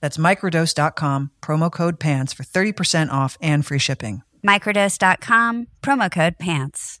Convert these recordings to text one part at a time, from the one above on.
That's microdose.com, promo code PANTS for 30% off and free shipping. Microdose.com, promo code PANTS.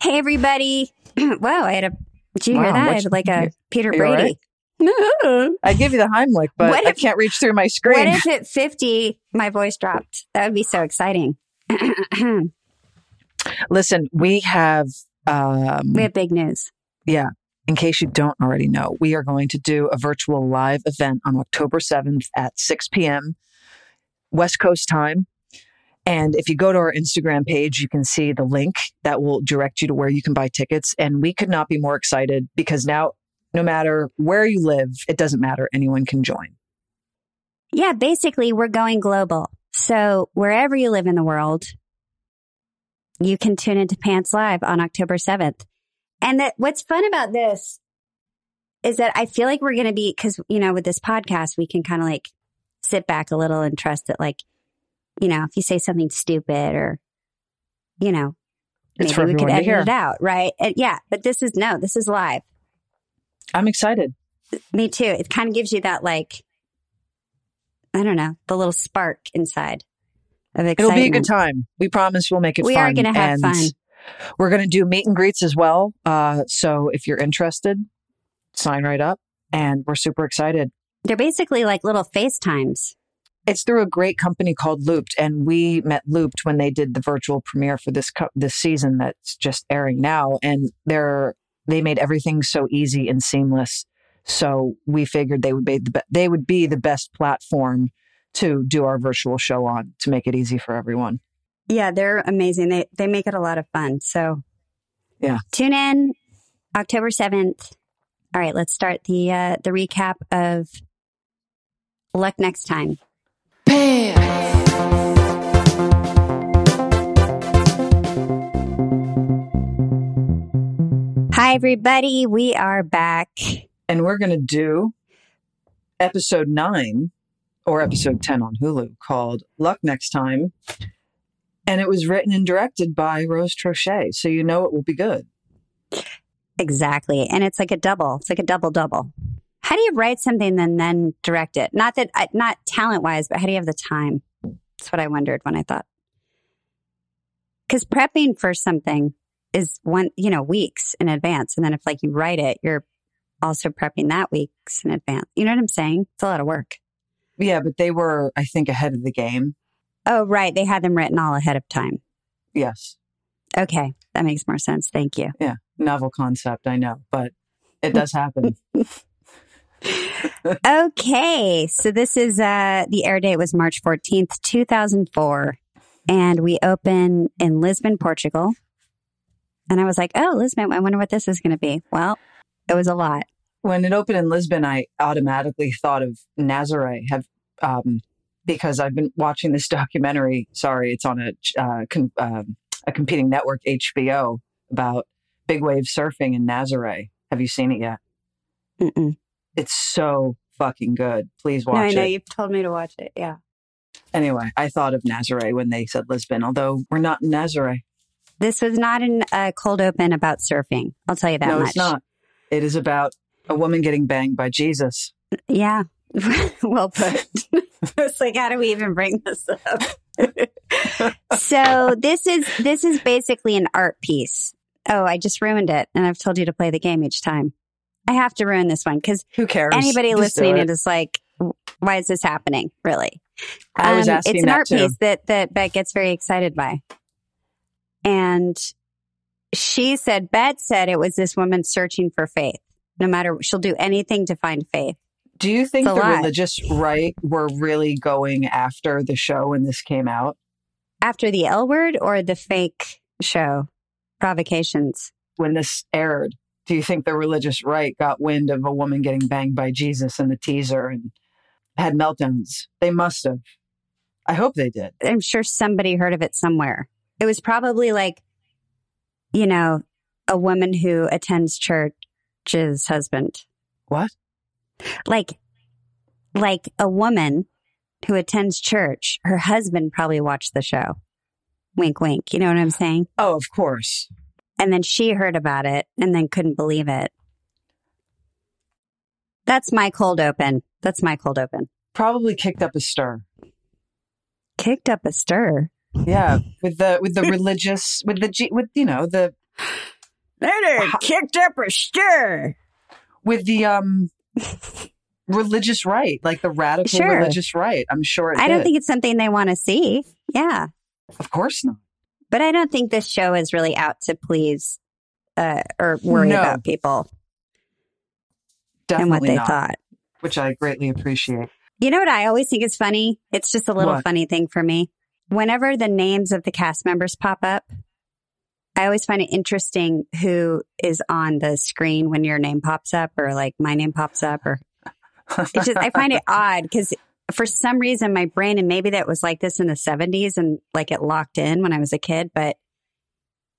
Hey, everybody. wow, I had a. Did you hear that? I had like a Peter Brady. Brady. I give you the Heimlich, but What I can't reach through my screen. What if at 50 my voice dropped? That would be so exciting. Listen, we have, um, we have big news. yeah, in case you don't already know, we are going to do a virtual live event on October 7th at 6 p.m. West Coast time. And if you go to our Instagram page, you can see the link that will direct you to where you can buy tickets. And we could not be more excited because now, no matter where you live, it doesn't matter. Anyone can join. Yeah, basically, we're going global. So wherever you live in the world, you can tune into Pants Live on October 7th. And that what's fun about this is that I feel like we're going to be, cause, you know, with this podcast, we can kind of like sit back a little and trust that like, you know, if you say something stupid or, you know, It's maybe we could edit hear. it out. Right. And yeah. But this is no, this is live. I'm excited. Me too. It kind of gives you that like, I don't know, the little spark inside of excitement. It'll be a good time. We promise we'll make it We fun. are gonna have and fun. We're going to do meet and greets as well. Uh, so if you're interested, sign right up. And we're super excited. They're basically like little FaceTimes. It's through a great company called Looped, and we met Looped when they did the virtual premiere for this co- this season that's just airing now. And they're they made everything so easy and seamless. So we figured they would be the be- they would be the best platform to do our virtual show on to make it easy for everyone. Yeah, they're amazing. They they make it a lot of fun. So Yeah. tune in October seventh. All right, let's start the uh, the recap of luck next time. Hi everybody, we are back. and we're going to do episode nine or episode 10 on Hulu called Luck Next Time. And it was written and directed by Rose Troche. So you know it will be good. Exactly. And it's like a double. It's like a double double. How do you write something and then direct it? Not that, not talent wise, but how do you have the time? That's what I wondered when I thought. Because prepping for something is one, you know, weeks in advance. And then if like you write it, you're also prepping that weeks in advance. You know what I'm saying? It's a lot of work. Yeah, but they were, I think, ahead of the game. Oh, right. They had them written all ahead of time. Yes. Okay. That makes more sense. Thank you. Yeah. Novel concept, I know, but it does happen. Okay, so this is uh the air date was March 14th, 2004, and we open in Lisbon, Portugal. And I was like, "Oh, Lisbon, I wonder what this is going to be." Well, it was a lot. when it opened in Lisbon, I automatically thought of Nazare. Have um, because I've been watching this documentary. Sorry, it's on a uh, con- um, a competing network, HBO, about big wave surfing in Nazare. Have you seen it yet? Mm-mm. It's so fucking good. Please watch No, I know it. you've told me to watch it. Yeah. Anyway, I thought of Nazare when they said Lisbon, although we're not in Nazare. This was not a uh, cold open about surfing. I'll tell you that no, much. it's not. It is about a woman getting banged by Jesus. Yeah. well put. it's like, how do we even bring this up? so this is this is basically an art piece. Oh, I just ruined it, and I've told you to play the game each time. I have to ruin this one because Who cares? anybody Just listening it. is like, why is this happening? Really? I was Um, asking it's an that art too. piece that that Bette gets very excited by, and she said, Bette said it was this woman searching for faith. No matter, she'll do anything to find faith. Do you think the lot. religious right were really going after the show when this came out? After the L word or the fake show provocations? When this aired, do you think the religious right got wind of a woman getting banged by Jesus in the teaser and had meltdowns? They must have. I hope they did. I'm sure somebody heard of it somewhere. It was probably like, you know, a woman who attends church's husband. What? Like, like a woman who attends church, her husband probably watched the show. Wink, wink. You know what I'm saying? Oh, of course. And then she heard about it and then couldn't believe it. That's my cold open. That's my cold open. Probably kicked up a stir. Kicked up a stir. Yeah, with the with the religious with the with you know the That kicked up a stir. with the um religious right, like the radical Sure. religious right. I'm sure it I don't think it's something they want to see. Yeah. of course not. But I don't think this show is really out to please uh, or worry No. about people Definitely and what they not, thought. which I greatly appreciate. You know what I always think is funny? It's just a little What? funny thing for me. Whenever the names of the cast members pop up, I always find it interesting who is on the screen when your name pops up or like my name pops up or it's just I find it odd because for some reason my brain and maybe that was like this in the 70s and like it locked in when I was a kid, but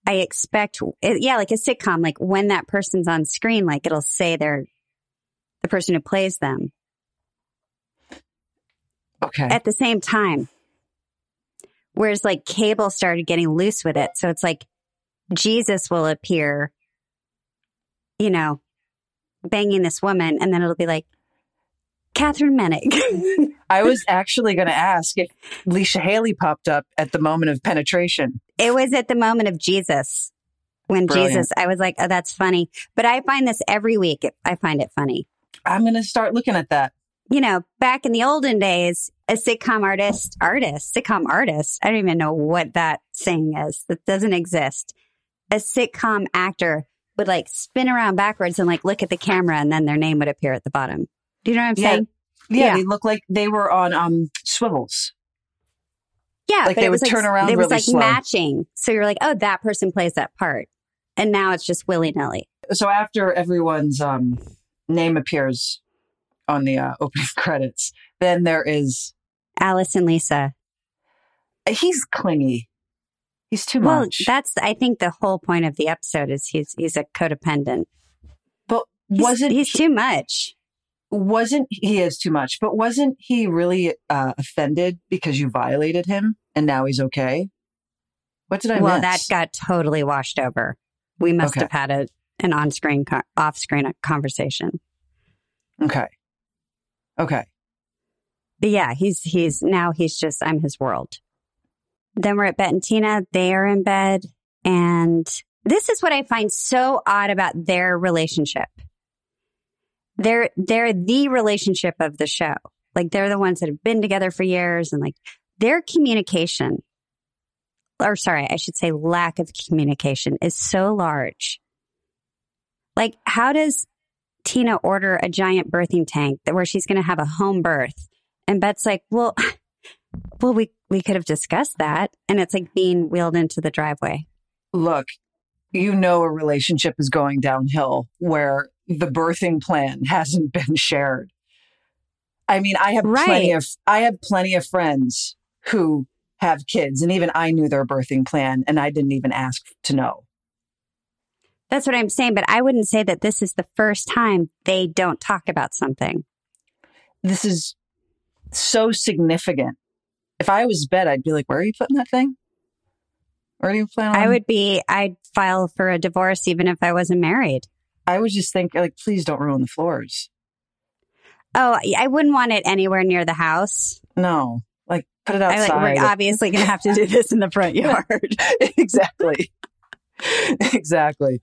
I expect it, yeah, like a sitcom, like when that person's on screen, like it'll say they're the person who plays them okay. at the same time. Whereas like cable started getting loose with it. So it's like Jesus will appear, you know, banging this woman, and then it'll be like Katherine Moennig. I was actually going to ask if Leisha Hailey popped up at the moment of penetration. it was at the moment of Jesus. When Brilliant. Jesus, I was like, oh, that's funny. But I find this every week. I find it funny. I'm going to start looking at that. You know, back in the olden days, a sitcom artist, artist, sitcom artist, I don't even know what that saying is. That doesn't exist. A sitcom actor would like spin around backwards and like look at the camera and then their name would appear at the bottom. Do you know what I'm Yeah. saying? Yeah, Yeah. they look like they were on um swivels. Yeah. Like but they would like, turn around It was really like slow. matching. So you're like, oh, that person plays that part. And now it's just willy nilly. So after everyone's um name appears on the uh, opening credits, then there is Alice and Lisa. he's clingy. He's too much Well, much. that's, I think the whole point of the episode is he's, he's a codependent. but He's, wasn't he's too much. Wasn't he is too much? But wasn't he really uh, offended because you violated him and now he's okay? What did I well, that got totally washed over. We must Okay. have had a, an on screen, co- off screen conversation. okay. Okay. But yeah, he's, he's now he's just, I'm his world. Then we're at Bette and Tina. They are in bed. And this is what I find so odd about their relationship. They're, they're the relationship of the show. Like they're the ones that have been together for years and like their communication, or sorry, I should say lack of communication is so large. Like, how does Tina order a giant birthing tank that where she's going to have a home birth? And Bette's like, well, well, we, we could have discussed that. And it's like being wheeled into the driveway. Look, you know a relationship is going downhill where the birthing plan hasn't been shared. I mean, I have plenty of I have plenty of friends who have kids and even I knew their birthing plan and I didn't even ask to know. That's what I'm saying. But I wouldn't say that this is the first time they don't talk about something. This is so significant If I was bed, I'd be like, "Where are you putting that thing? Where do you plan on?" I would be, I'd file for a divorce even if I wasn't married. I would just think, like, please don't ruin the floors. Oh, I wouldn't want it anywhere near the house. No, like put it I like, outside. we're obviously going to have to do this in the front yard. exactly. exactly.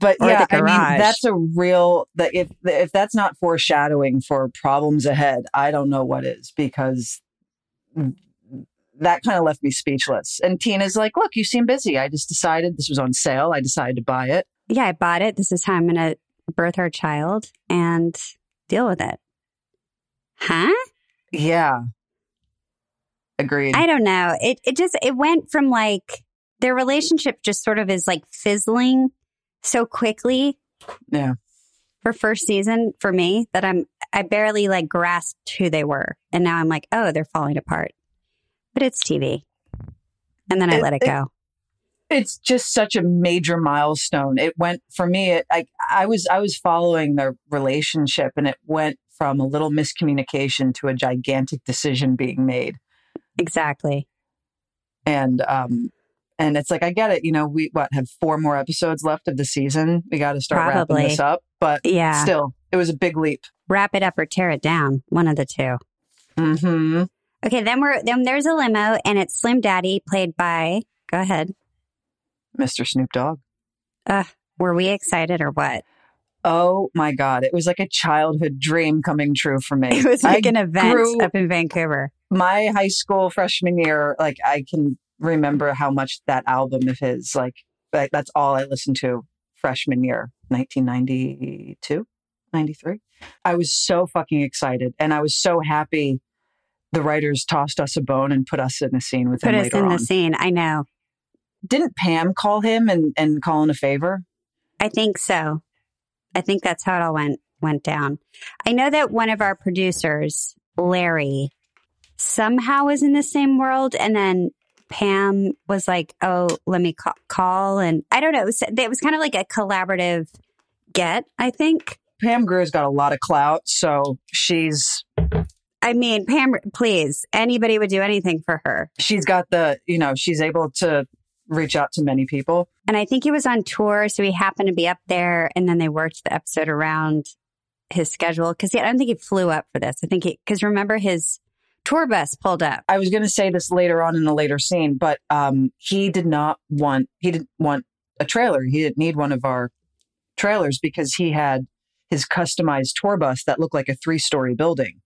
But Or yeah, I mean, that's a real that if if that's not foreshadowing for problems ahead, I don't know what is because mm, mm, that kind of left me speechless. And Tina's like, "Look, you seem busy. I just decided this was on sale. I decided to buy it." Yeah, I bought it. This is how I'm going to birth our child and deal with it. Huh? Yeah. Agreed. I don't know. It it just it went from like their relationship just sort of is like fizzling so quickly yeah. for first season for me that I'm I barely like grasped who they were. And now I'm like, oh, they're falling apart. But it's TV. And then I It- let it it- go. It's just such a major milestone. It went for me. It, I I was I was following their relationship, and it went from a little miscommunication to a gigantic decision being made. Exactly. And um, and it's like I get it. You know, we what have four more episodes left of the season. We got to start Probably. wrapping this up. But Yeah. still, it was a big leap. Wrap it up or tear it down. One of the two. hmm Okay, then we're then there's a limo and it's Slim Daddy played by go ahead. Mr. Snoop Dogg. Were we excited or what? Oh my God! It was like a childhood dream coming true for me. It was I like an event grew- up in Vancouver. my high school freshman year, like I can remember how much that album of his, like, like that's all I listened to freshman year, 1992, 93. I was so fucking excited. And I was so happy the writers tossed us a bone and put us in a scene with Put us in on. the scene. I know. Didn't Pam call him and, and call in a favor? I think so. I think that's how it all went went down. I know that one of our producers, Larry, somehow was in the same world, and then Pam was like, "Oh, let me ca- call," and I don't know. It was, it was kind of like a collaborative get. I think. Pam Grier's got a lot of clout, so she's I mean, Pam, please, anybody would do anything for her. she's got the you know she's able to reach out to many people. And I think he was on tour, so he happened to be up there, and then they worked the episode around his schedule because I don't think he flew up for this. I think he because remember his tour bus pulled up. I was going to say this later on in a later scene, but um, he did not want he didn't want a trailer. He didn't need one of our trailers because he had his customized tour bus that looked like a three story building.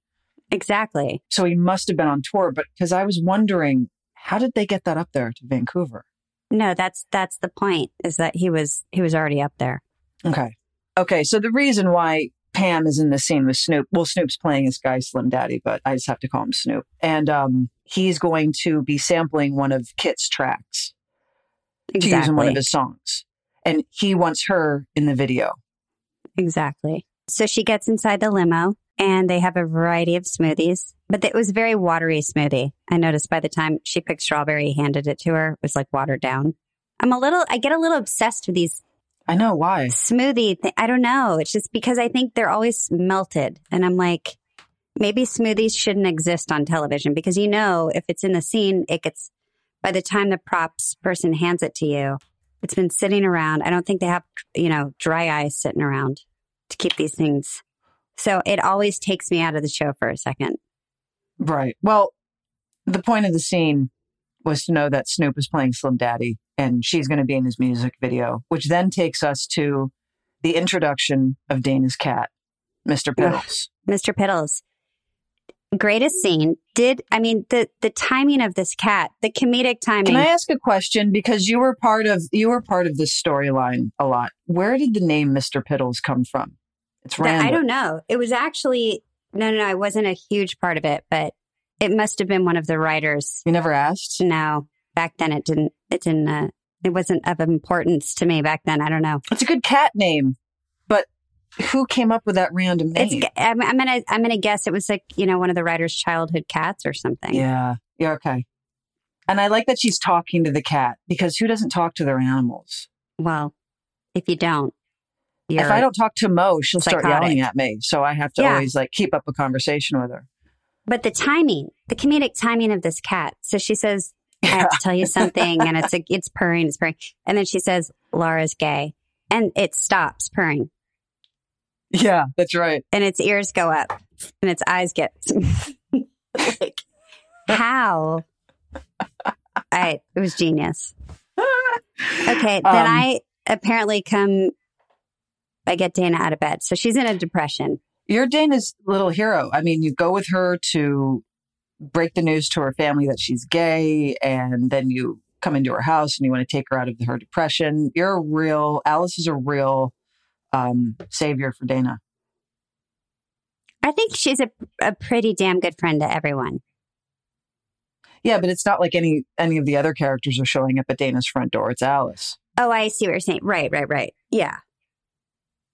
Exactly. So he must have been on tour. But because I was wondering, how did they get that up there to Vancouver? No, that's that's the point. Is that he was he was already up there. Okay, okay. So the reason why Pam is in the scene with Snoop, well, Snoop's playing this guy Slim Daddy, but I just have to call him Snoop, and um, he's going to be sampling one of Kit's tracks. to use in one of his songs. And he wants her in the video. Exactly. So she gets inside the limo, and they have a variety of smoothies. But it was a very watery smoothie. I noticed by the time she picked strawberry, handed it to her, it was like watered down. I'm a little, I get a little obsessed with these I know why. smoothie. Th- I don't know. It's just because I think they're always melted. And I'm like, maybe smoothies shouldn't exist on television because you know, if it's in the scene, it gets, by the time the props person hands it to you, it's been sitting around. I don't think they have, you know, dry ice sitting around to keep these things. So it always takes me out of the show for a second. Right. Well, the point of the scene was to know that Snoop is playing Slim Daddy and she's going to be in his music video, which then takes us to the introduction of Dana's cat, Mr. Piddles. Mr. Piddles. Greatest scene. Did I mean the the timing of this cat, the comedic timing? Can I ask a question? Because you were part of you were part of this storyline a lot. Where did the name Mr. Piddles come from? It's random. I don't know. It was actually no, no, no. I wasn't a huge part of it, but it must have been one of the writers. You never asked? No, back then it didn't. It didn't. Uh, it wasn't of importance to me back then. I don't know. It's a good cat name, but who came up with that random name? It's. I'm, I'm gonna. I'm gonna guess it was like you know one of the writers' childhood cats or something. Yeah. Yeah. Okay. And I like that she's talking to the cat because who doesn't talk to their animals? Well, if you don't, if I don't talk to Mo, she'll start yelling at me. So I have to Yeah. always like keep up a conversation with her. But the timing, the comedic timing of this cat. So she says, I have to tell you something. And it's a, it's purring, it's purring. And then she says, Laura's gay. And it stops purring. Yeah, that's right. And its ears go up and its eyes get like, how? I, it was genius. Okay. Then Um, I apparently come, I get Dana out of bed. So she's in a depression. You're Dana's little hero. I mean, you go with her to break the news to her family that she's gay, and then you come into her house and you want to take her out of her depression. You're a real, Alice is a real um, savior for Dana. I think she's a, a pretty damn good friend to everyone. Yeah, but it's not like any any of the other characters are showing up at Dana's front door. It's Alice. Oh, I see what you're saying. Right, right, right. Yeah.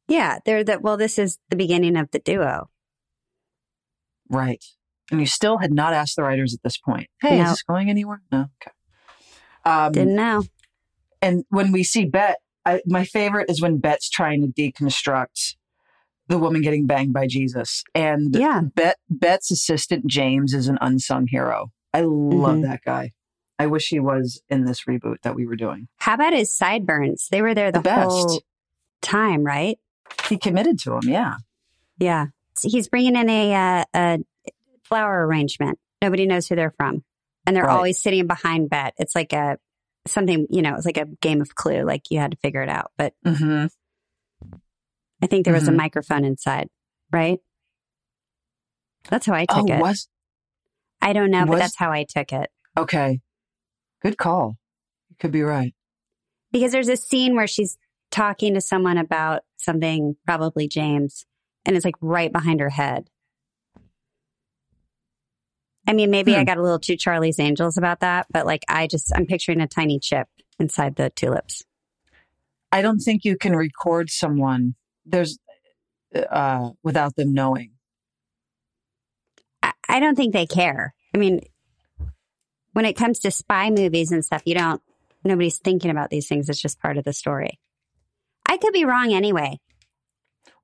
Yeah, they're the well, this is the beginning of the duo. Right. And you still had not asked the writers at this point, hey, No. is this going anywhere? No. Okay. Um, Didn't know. and when we see Bette, I, my favorite is when Bette's trying to deconstruct the woman getting banged by Jesus. And Yeah. Bette Bette's assistant James is an unsung hero. I love Mhm. that guy. I wish he was in this reboot that we were doing. How about his sideburns? They were there the, The best. whole time, right? He committed to him, yeah. Yeah. He's bringing in a, uh, a flower arrangement. Nobody knows who they're from. And they're Right. always sitting behind Bette. It's like a something, you know, it's like a game of clue, like you had to figure it out. But hmm I think there was a Mhm. microphone inside, right? That's how I Oh, took it. was I don't know, but that's how I took it. okay. Good call. You could be right. Because there's a scene where she's talking to someone about something, probably James, and it's like right behind her head. I mean, maybe I Hmm. got a little too Charlie's Angels about that, but like I just, I'm picturing a tiny chip inside the tulips. I don't think you can record someone there's uh without them knowing. I, I don't think they care. I mean, when it comes to spy movies and stuff, you don't, nobody's thinking about these things. It's just part of the story. I could be wrong anyway.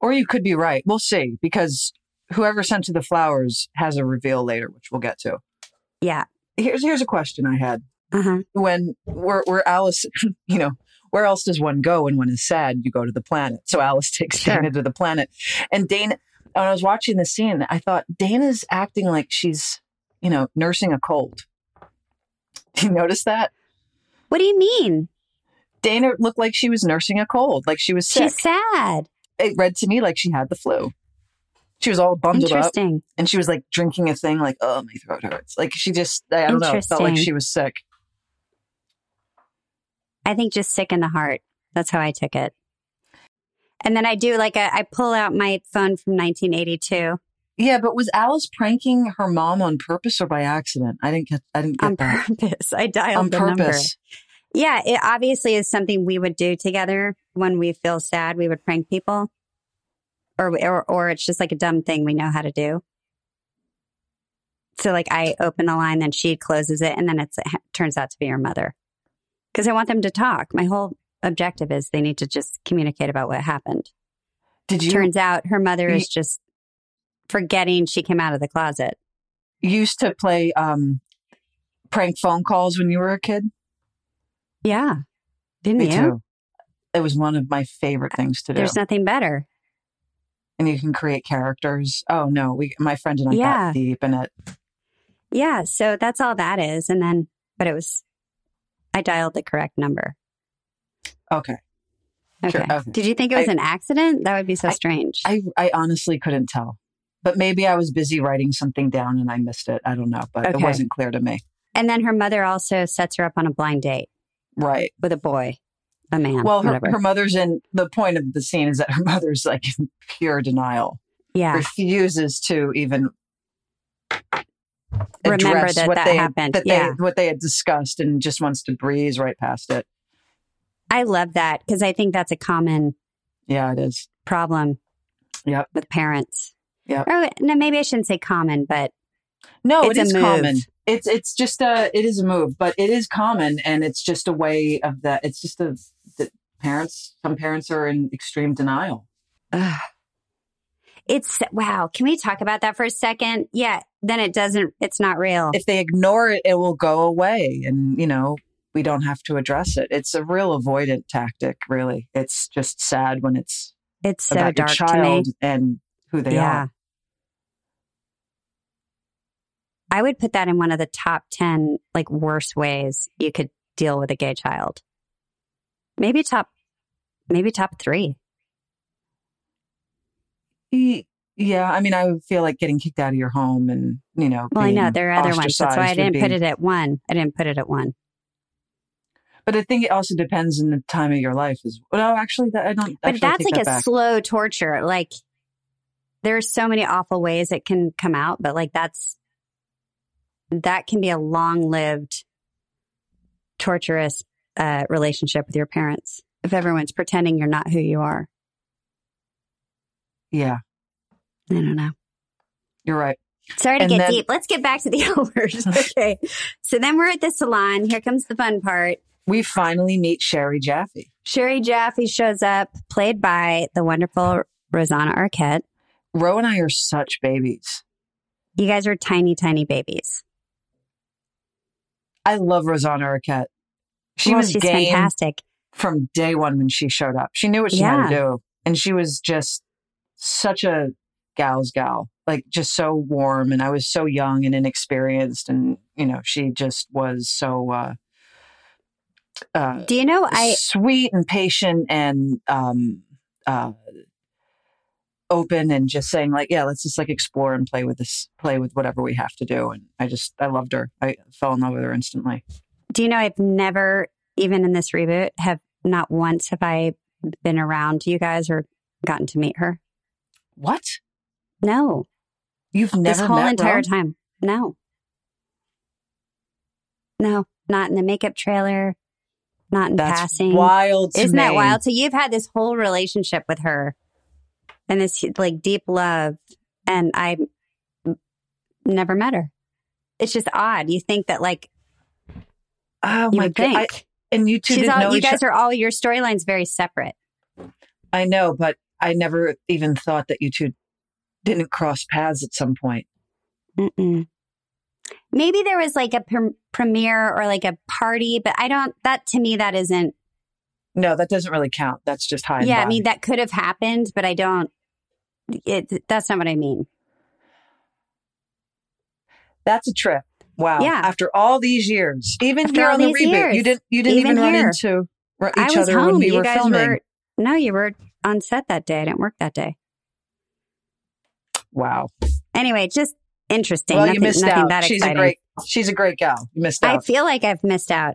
Or you could be right. We'll see because whoever sent you the flowers has a reveal later, which we'll get to. Yeah. Here's here's a question I had. Uh huh. When where where Alice, you know, where else does one go when one is sad? You go to the planet. So Alice takes Sure. Dana to the planet. And Dana when I was watching the scene, I thought Dana's acting like she's, you know, nursing a cold. Do you notice that? What do you mean? Dana looked like she was nursing a cold, like she was sick. She's sad. it read to me like she had the flu. She was all bundled up Interesting. and she was like drinking a thing, like, oh, my throat hurts. Like she just, I don't know, felt like Interesting. she was sick. I think just sick in the heart. That's how I took it. And then I do like a, I pull out my phone from 1982 Yeah, but was Alice pranking her mom on purpose or by accident? I didn't get, I didn't get on that. purpose. I dialed On the number. purpose. Yeah, it obviously is something we would do together when we feel sad. We would prank people, or or or it's just like a dumb thing we know how to do. So like I open the line, then she closes it, and then it's, it turns out to be her mother because I want them to talk. My whole objective is they need to just communicate about what happened. Did you Turns out her mother you- is just forgetting she came out of the closet. used to play um, prank phone calls when you were a kid? Yeah, didn't Me you? too. It was one of my favorite things to do. There's nothing better. and you can create characters. Oh no, we, my friend and I Yeah. got deep in it. Yeah, so that's all that is. And then, but it was, I dialed the correct number. Okay. Okay. Sure, okay. Did you think it was I- an accident? That would be so I- strange. I, I honestly couldn't tell. But maybe I was busy writing something down and I missed it. I don't know, but it wasn't clear to me. and then her mother also sets her up on a blind date Right. with a boy, a man. Well, her, whatever. her mother's in the point of the scene is that her mother's like in pure denial, yeah. refuses to even Remember that what that they happened. that Yeah. they what they had discussed and just wants to breeze right past it. I love that because I think that's a common Yeah, it is. problem Yep. with parents. Yeah. Or, no, maybe I shouldn't say common, but No, It's it a common. It's it's just a it is a move, but it is common, and it's just a way of that. It's just a that parents. Some parents are in extreme denial. Ugh. It's wow. Can we talk about that for a second? Yeah. then it doesn't, it's not real. If they ignore it, it will go away. And, you know, we don't have to address it. It's a real avoidant tactic, really. It's just sad when it's it's so about dark your to me. child and who they yeah. are. I would put that in one of the top 10 like worst ways you could deal with a gay child. Maybe top maybe top 3. Yeah, I mean, I would feel like getting kicked out of your home and, you know. Well, I know there are other ones. That's why I didn't put it at 1. I didn't put it at 1. But I think it also depends on the time of your life as well. No, actually, that, I don't. But that's like a back. slow torture. Like there's so many awful ways it can come out, but like that's that can be a long-lived torturous uh, relationship with your parents if everyone's pretending you're not who you are. Yeah, I don't know. you're right. Sorry to And get then- deep. Let's get back to the Elmers. okay. So then we're at the salon. Here comes the fun part. We finally meet Sherry Jaffe. Sherry Jaffe shows up, played by the wonderful Rosanna Arquette. Ro and I are such babies. You guys are tiny, tiny babies. I love Rosanna Arquette. She well, was she's fantastic. from day one when she showed up. She knew what she had to do, and she was just such a gal's gal. Like just so warm, and I was so young and inexperienced, and you know, she just was so uh, uh, Do you know I sweet and patient and um, uh, open and just saying like, yeah, let's just like explore and play with this, play with whatever we have to do. And I just, I loved her. I fell in love with her instantly. do you know I've never even in this reboot have not once have I been around you guys or gotten to meet her. What? No. You've never this whole entire Ro? time. No. No, not in the makeup trailer, not in That's passing. wild. To Isn't that wild? So you've had this whole relationship with her and this like deep love, and I never met her. It's just odd. You think that like Oh my god! I- And you two all. You guys are all your storylines very separate. I know, but I never even thought that you two didn't cross paths at some point. Mm-mm. Maybe there was like a pre- premiere or like a party, but I don't. That to me, that isn't. No, that doesn't really count. That's just high. yeah, I mean that could have happened, but I don't. It. That's not what I mean. That's a trip. Wow. Yeah. After all these years, even After here on the reboot, years, you didn't you didn't even, even run here. into each was other home. when we you were guys filming. were. No, you were on set that day. I didn't work that day. Wow. Anyway, just interesting. well, nothing, you missed out. She's exciting. a great she's a great gal. You missed out. I feel like I've missed out.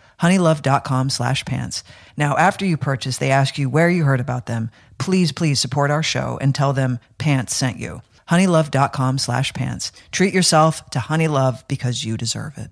honeylove.com slash pants. Now, after you purchase, they ask you where you heard about them. Please, please support our show and tell them pants sent you. honeylove.com slash pants. Treat yourself to Honeylove because you deserve it.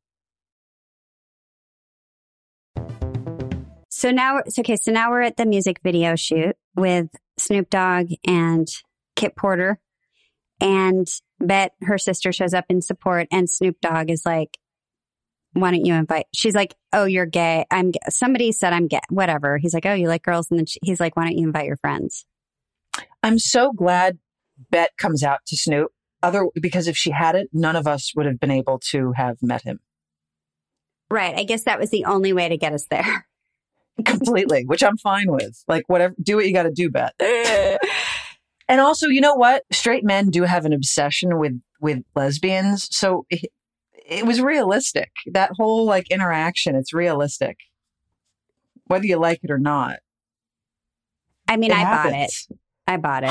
So now, it's okay. So now we're at the music video shoot with Snoop Dogg and Kit Porter, and Bette, her sister, shows up in support, and Snoop Dogg is like, "Why don't you invite?" She's like, "Oh, you're gay. I'm." Gay. Somebody said I'm gay. Whatever. He's like, "Oh, you like girls," and then she, he's like, "Why don't you invite your friends?" I'm so glad Bette comes out to Snoop. Other because if she hadn't, none of us would have been able to have met him Right. I guess that was the only way to get us there. Completely, which I'm fine with. Like whatever, do what you got to do, Bette. and also, you know what? Straight men do have an obsession with with lesbians, so it, it was realistic. That whole like interaction, it's realistic, whether you like it or not. I mean, It I bought it. I bought it.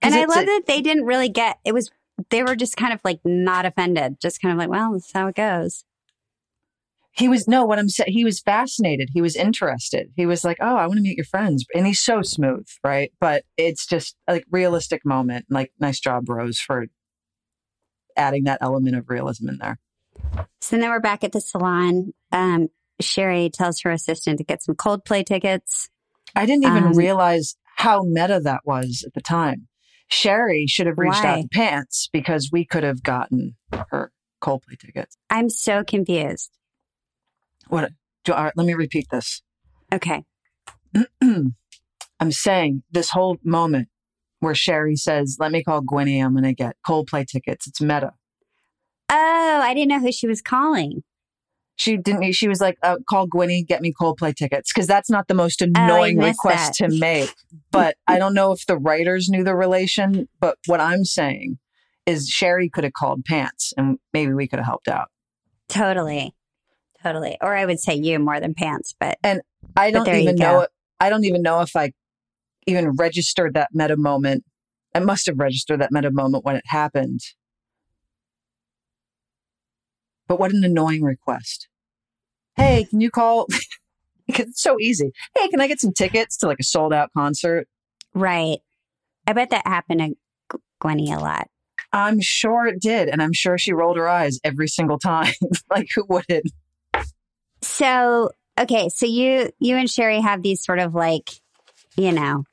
And I love a- that they didn't really get it was they were just kind of like not offended, just kind of like, well, that's how it goes. He was no, what I'm saying. He was fascinated. He was interested. He was like, "Oh, I want to meet your friends," and he's so smooth, right? But it's just like realistic moment. Like, nice job, Rose, for adding that element of realism in there. So then we're back at the salon. Um, Sherry tells her assistant to get some Coldplay tickets. I didn't even Um, realize how meta that was at the time. Sherry should have reached Why? out to Pants because we could have gotten her Coldplay tickets. I'm so confused. What? do- All right, let me repeat this. Okay. I'm saying this whole moment where Sherry says, "Let me call Gwynny. I'm going to get Coldplay tickets." It's meta. Oh, I didn't know who she was calling. She didn't. She was like, uh, "Call Gwynny, get me Coldplay tickets," because that's not the most annoying Oh, request that. to make. But I don't know if the writers knew the relation. But what I'm saying is, Sherry could have called Pants, and maybe we could have helped out. Totally. Totally. Or I would say you more than pants, but and I don't even know. I don't even know if I even registered that meta moment. I must have registered that meta moment when it happened. But what an annoying request. Hey, can you call? because it's so easy. Hey, can I get some tickets to like a sold out concert? right. I bet that happened to Gwenny a lot. I'm sure it did. And I'm sure she rolled her eyes every single time. like, who wouldn't? So, okay, so you you and Sherry have these sort of like, you know,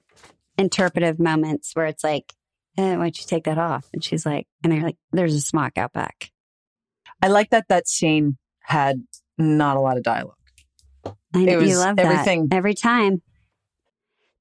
interpretive moments where it's like, eh, why don't you take that off? And she's like, and they're like, there's a smock out back. I like that that scene had not a lot of dialogue. I know you love everything- that every time.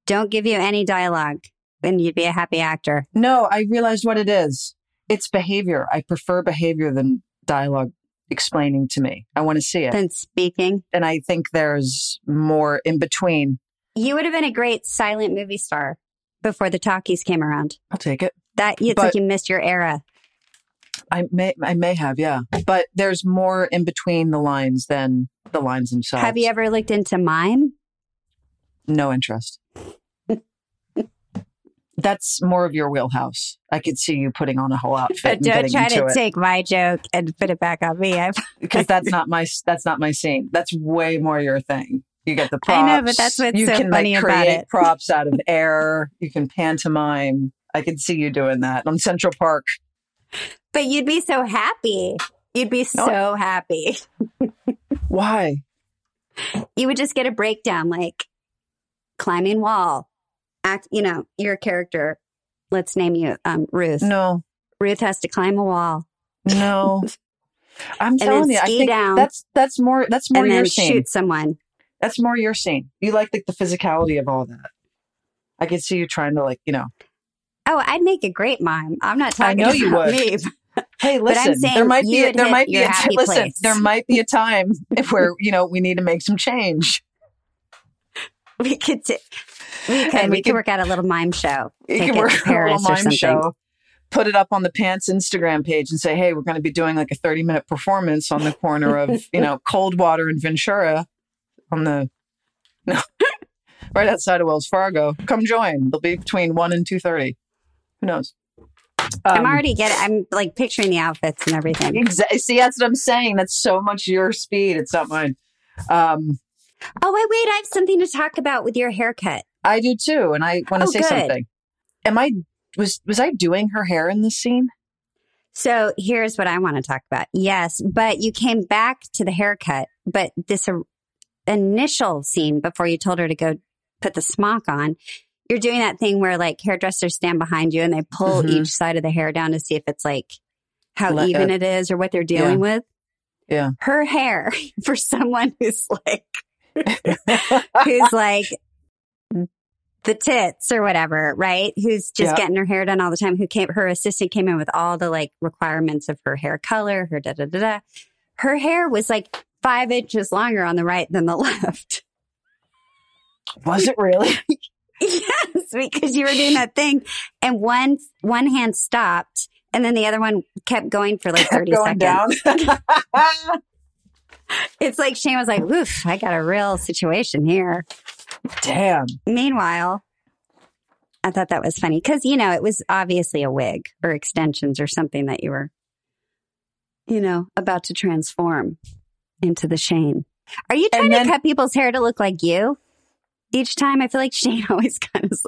Don't give you any dialogue, and you'd be a happy actor. No, I realized what it is. It's behavior. I prefer behavior than dialogue explaining to me. I want to see it. Than speaking. and I think there's more in between. You would have been a great silent movie star before the talkies came around. I'll take it. That it's But- like you missed your era. I may I may have, yeah. But there's more in between the lines than the lines themselves. Have you ever looked into mime? no interest. That's more of your wheelhouse. I could see you putting on a whole outfit and Don't try to it take my joke and put it back on me. Because that's not my that's not my scene. That's way more your thing. You get the props. I know, but that's what's you so can funny like about it. props out of air. You can pantomime. I could see you doing that on Central Park. but you'd be so happy. You'd be No. so happy. Why? You would just get a breakdown like climbing wall. Act, you know, your character. Let's name you um, Ruth. No, Ruth has to climb a wall no. I'm telling you, I think down. that's that's more that's more your scene. shoot someone. That's more your scene. You like like the physicality of all that. I could see you trying to like you know. Oh, I'd make a great mime. I'm not talking I know you would. me. Hey, But I'm listen. there might be a, there might be a listen. There might be a time if where you know we need to make some change. We could, t- we could, And we, we could could- work out a little mime show. You can work to a little mime show. Put it up on the Pants Instagram page and say, "Hey, we're going to be doing like a thirty-minute performance on the corner of you know Coldwater and Ventura, on the no, right outside of Wells Fargo. Come join. They'll be between one and two thirty. Who knows? I'm Um, already getting. I'm like picturing the outfits and everything. Exactly. See, that's what I'm saying. That's so much your speed. It's not mine. Um, Oh wait, wait! I have something to talk about with your haircut. I do too, and I want to Oh, say good. something. Am I was was I doing her hair in this scene? So here's what I want to talk about. Yes, but you came back to the haircut, but this uh, initial scene before you told her to go put the smock on, you're doing that thing where like hairdressers stand behind you and they pull Mhm. each side of the hair down to see if it's like how Le- even uh, it is or what they're dealing with. Yeah. Her hair for someone who's like who's like the tits or whatever, right? Who's just Yeah. getting her hair done all the time. Who came, her assistant came in with all the like requirements of her hair color, her da da da da. Her hair was like five inches longer on the right than the left. Was it really? yes, because you were doing that thing, and one one hand stopped, and then the other one kept going for like thirty seconds. It's like Shane was like, "Oof, I got a real situation here." Damn. Meanwhile, I thought that was funny because, you know, it was obviously a wig or extensions or something that you were, you know, about to transform into the Shane. Are you trying then- to cut people's hair to look like you each time? I feel like Shane always kind of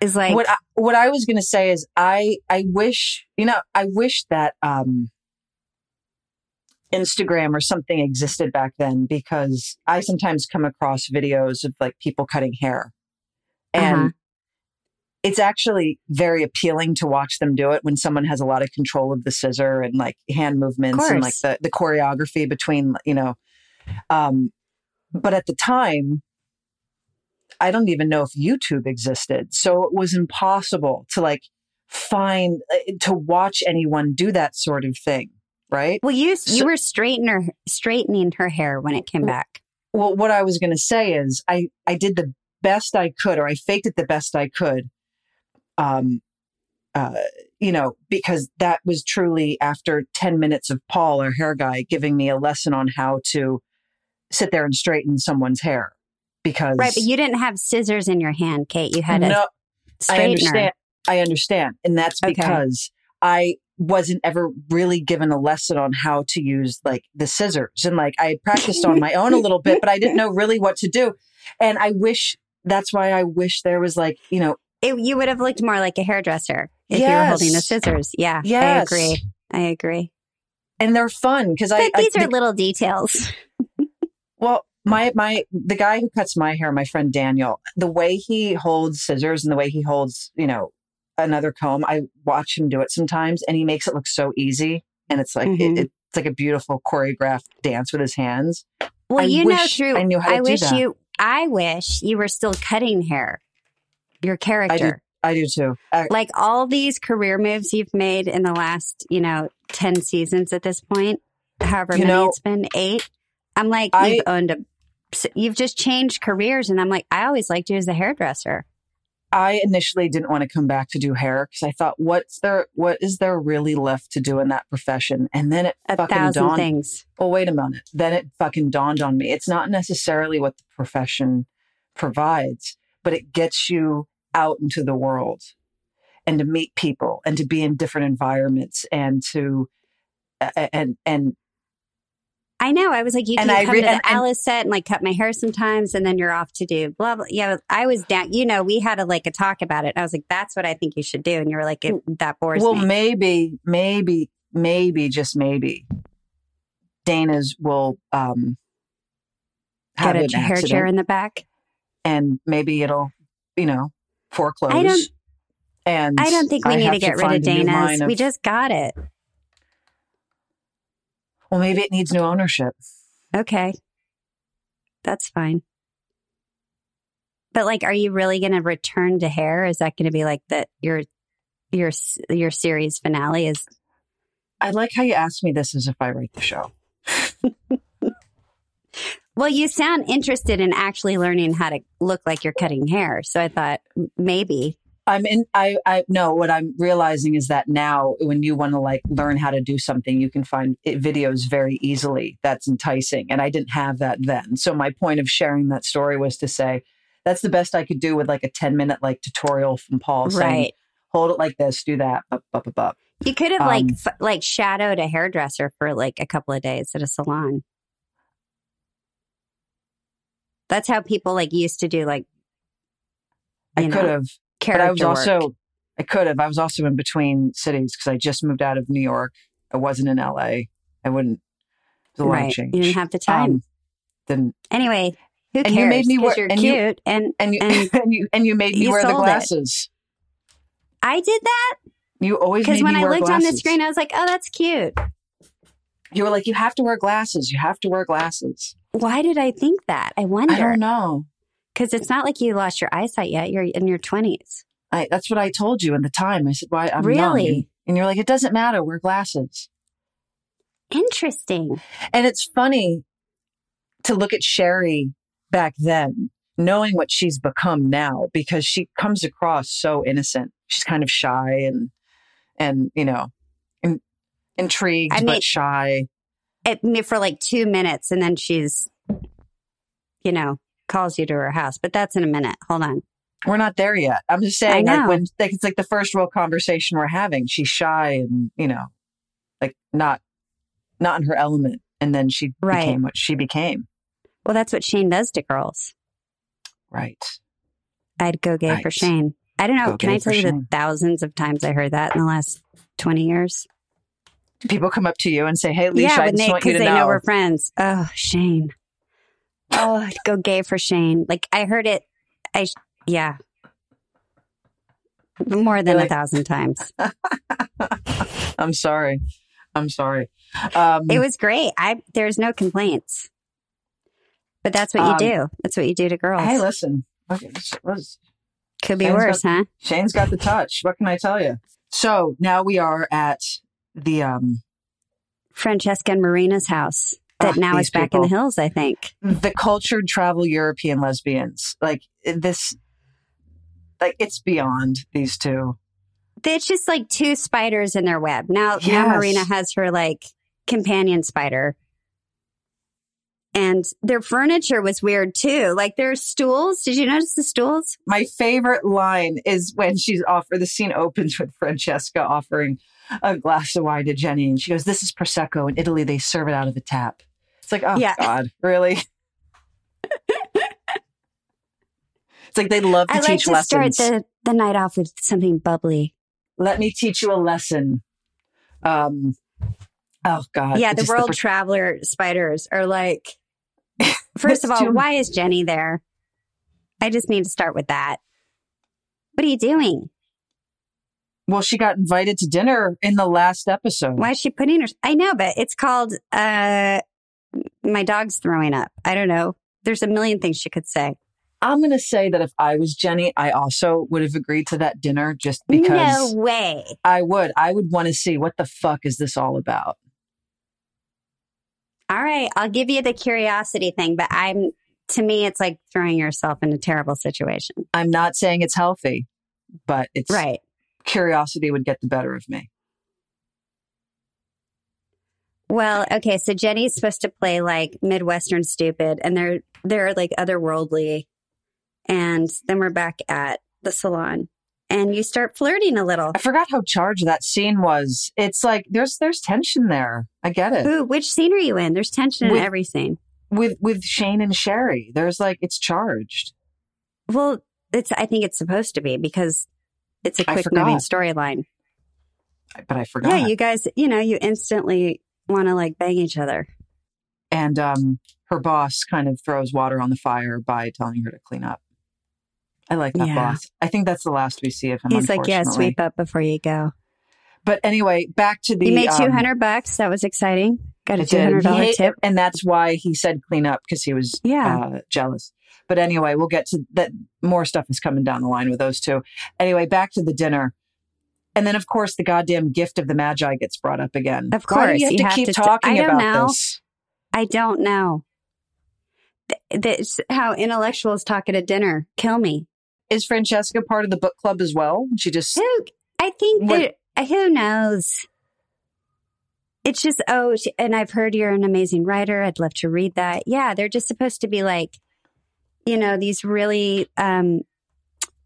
is like, what I, what I was going to say is I I wish you know I wish that um Instagram or something existed back then because I sometimes come across videos of like people cutting hair and Uh-huh. it's actually very appealing to watch them do it when someone has a lot of control of the scissor and like hand movements and like the the choreography between you know um but at the time I don't even know if YouTube existed. So it was impossible to like find uh, to watch anyone do that sort of thing, right? well, you, So- you were straightening her, straightening her hair when it came back. Well, what I was going to say is I I did the best I could or I faked it the best I could. Um uh you know, because that was truly after 10 minutes of Paul, our hair guy, giving me a lesson on how to sit there and straighten someone's hair. Because Right. But you didn't have scissors in your hand, Kate. You had a no, I understand. I understand. And that's because I wasn't ever really given a lesson on how to use like the scissors. And like I had practiced on my own a little bit, but I didn't know really what to do. And I wish that's why I wish there was like, you know, It, you would have looked more like a hairdresser if you were holding the scissors. Yeah, Yes. I agree. I agree. and they're fun because I, I these are the- little details. well, my my the guy who cuts my hair, my friend Daniel, the way he holds scissors and the way he holds, you know, another comb, I watch him do it sometimes, and he makes it look so easy, and it's like Mhm. it, it's like a beautiful choreographed dance with his hands. Well, I you know, through I knew how to do wish that. you. I wish you were still cutting hair. Your character, I do too. I, like all these career moves you've made in the last, you know, ten seasons at this point, however many know, it's been, eight. I'm like, I- you've owned a. You've just changed careers, and I'm like, I always liked you as a hairdresser. I initially didn't want to come back to do hair because I thought, what's there? What is there really left to do in that profession? And then it A fucking dawned. things. Well, wait a minute. Then it fucking dawned on me. It's not necessarily what the profession provides, but it gets you out into the world and to meet people and to be in different environments and to and and I know. I was like, you And can I come re- to the and- and- Alice set and like cut my hair sometimes, and then you're off to do blah blah. Yeah, I was down. You know, we had a like a talk about it. I was like, that's what I think you should do, and you were like, it, that bores well, me. Well, maybe, maybe, maybe, just maybe, Dana's will um have Got a hair chair in the back. and maybe it'll, you know, foreclose. I don't- And I don't think we I need to get rid of Dana's. line we just got it. Well, maybe it needs new ownership. Okay, that's fine. But like, are you really going to return to hair? Is that going to be like that? Your your your series finale is I like how you asked me this as if I write the show. Well, you sound interested in actually learning how to look like you're cutting hair. So I thought maybe. I'm in. I I no. What I'm realizing is that now, when you want to like learn how to do something, you can find it, videos very easily. That's enticing, and I didn't have that then. So my point of sharing that story was to say that's the best I could do with like a 10 minute like tutorial from Paul. Saying, Hold it like this. Do that. Up, up, up, up. You could have like Um, f- like shadowed a hairdresser for like a couple of days at a salon. That's how people like used to do like I could know, have, but I was also work. I could have. I was also in between cities because I just moved out of New York. I wasn't in LA. I wouldn't. It was a right. change. You didn't have the time. Um, didn't anyway, who and cares? you made me wear- you're and you- cute, and and you And and you and you made me you wear the sold it. glasses. I did that You always because when I looked on the screen, I was like, "Oh, that's cute." you were like, you have to wear glasses. You have to wear glasses. Why did I think that? I wonder. I don't know. Because it's not like you lost your eyesight yet. You're in your twenties. I, that's what I told you in the time. I said, "Why I'm Really? young." And, and you're like, "It doesn't matter. Wear glasses." Interesting. And it's funny to look at Cherie back then, knowing what she's become now, because she comes across so innocent. She's kind of shy and, and you know, in, intrigued I mean- but shy. It, for like two minutes, and then she's, you know, calls you to her house. But that's in a minute. Hold on. We're not there yet. I'm just saying, like when like, it's like the first real conversation we're having. She's shy and you know, like not not in her element, and then she Right. became what she became. Well, that's what Shane does to girls. Right. I'd go gay for Shane. I don't know. Go Can I tell you the thousands of times I heard that in the last 20 years? Do people come up to you and say, "Hey, Leisha, yeah, I just they, want you because to they know." know we're friends. Oh, Shane. Oh, I'd go gay for Shane. Like I heard it. I, yeah. More than You're a thousand times. I'm sorry. I'm sorry. Um, It was great. I, there's no complaints. But that's what you Um, do. That's what you do to girls. hey, listen. Okay, this was- Could be Shane's worse, huh? Shane's got the touch. What can I tell you? So now we are at the um Francesca and Marina's house that now these is back in the hills, I think. the cultured travel European lesbians. Like this, like it's beyond these two. It's just like two spiders in their web. Now, Yes. now Marina has her like companion spider. And their furniture was weird too. Like their stools. Did you notice the stools? My favorite line is when she's offered. The scene opens with Francesca offering a glass of wine to Jenny, and she goes, "This is prosecco. In Italy, they serve it out of a tap." Like, oh Yeah. God, really? it's like they love to I like teach to lessons. start the, the night off with something bubbly. Let me teach you a lesson. Um, oh God, yeah, the world pers- traveler spiders are like, first of all, why is Jenny there? I just need to start with that. What are you doing? well, she got invited to dinner in the last episode. Why is she putting her? I know, but it's called uh, "My Dog's Throwing Up." I don't know. There's a million things she could say. I'm going to say that if I was Jenny, I also would have agreed to that dinner just because no way. I would. I would want to see what the fuck is this all about. All right, I'll give you the curiosity thing, but I'm to me, it's like throwing yourself in a terrible situation. I'm not saying it's healthy, but it's Right. curiosity would get the better of me. Well, okay, so Jenny's supposed to play like Midwestern stupid, and they're they're like otherworldly, and then we're back at the salon, and you start flirting a little. I forgot how charged that scene was. It's like there's there's tension there. I get it. Ooh, which scene are you in? There's tension With- in every scene. With with Shane and Cherie, there's like it's charged. Well, it's I think it's supposed to be because it's a quick moving storyline. But I forgot. Yeah, you guys, you know, you instantly want to like bang each other. and um, her boss kind of throws water on the fire by telling her to clean up. I like that Yeah. boss. I think that's the last we see of him. He's like, "Yeah, sweep up before you go." But anyway, back to the you made um, two hundred bucks. That was exciting. Got a two hundred dollar tip. and that's why he said clean up because he was Yeah. uh, jealous. But anyway, we'll get to that. More stuff is coming down the line with those two. Anyway, back to the dinner. And then, of course, the goddamn gift of the Magi gets brought up again. Of Why do course, you have you to have keep to talking I don't about know. this? I don't know. Th- That's how intellectuals talk at a dinner. Kill me. Is Francesca part of the book club as well? She just Who? I think that who knows. It's just oh, she, and I've heard you're an amazing writer. I'd love to read that. Yeah, they're just supposed to be like, you know, these really um,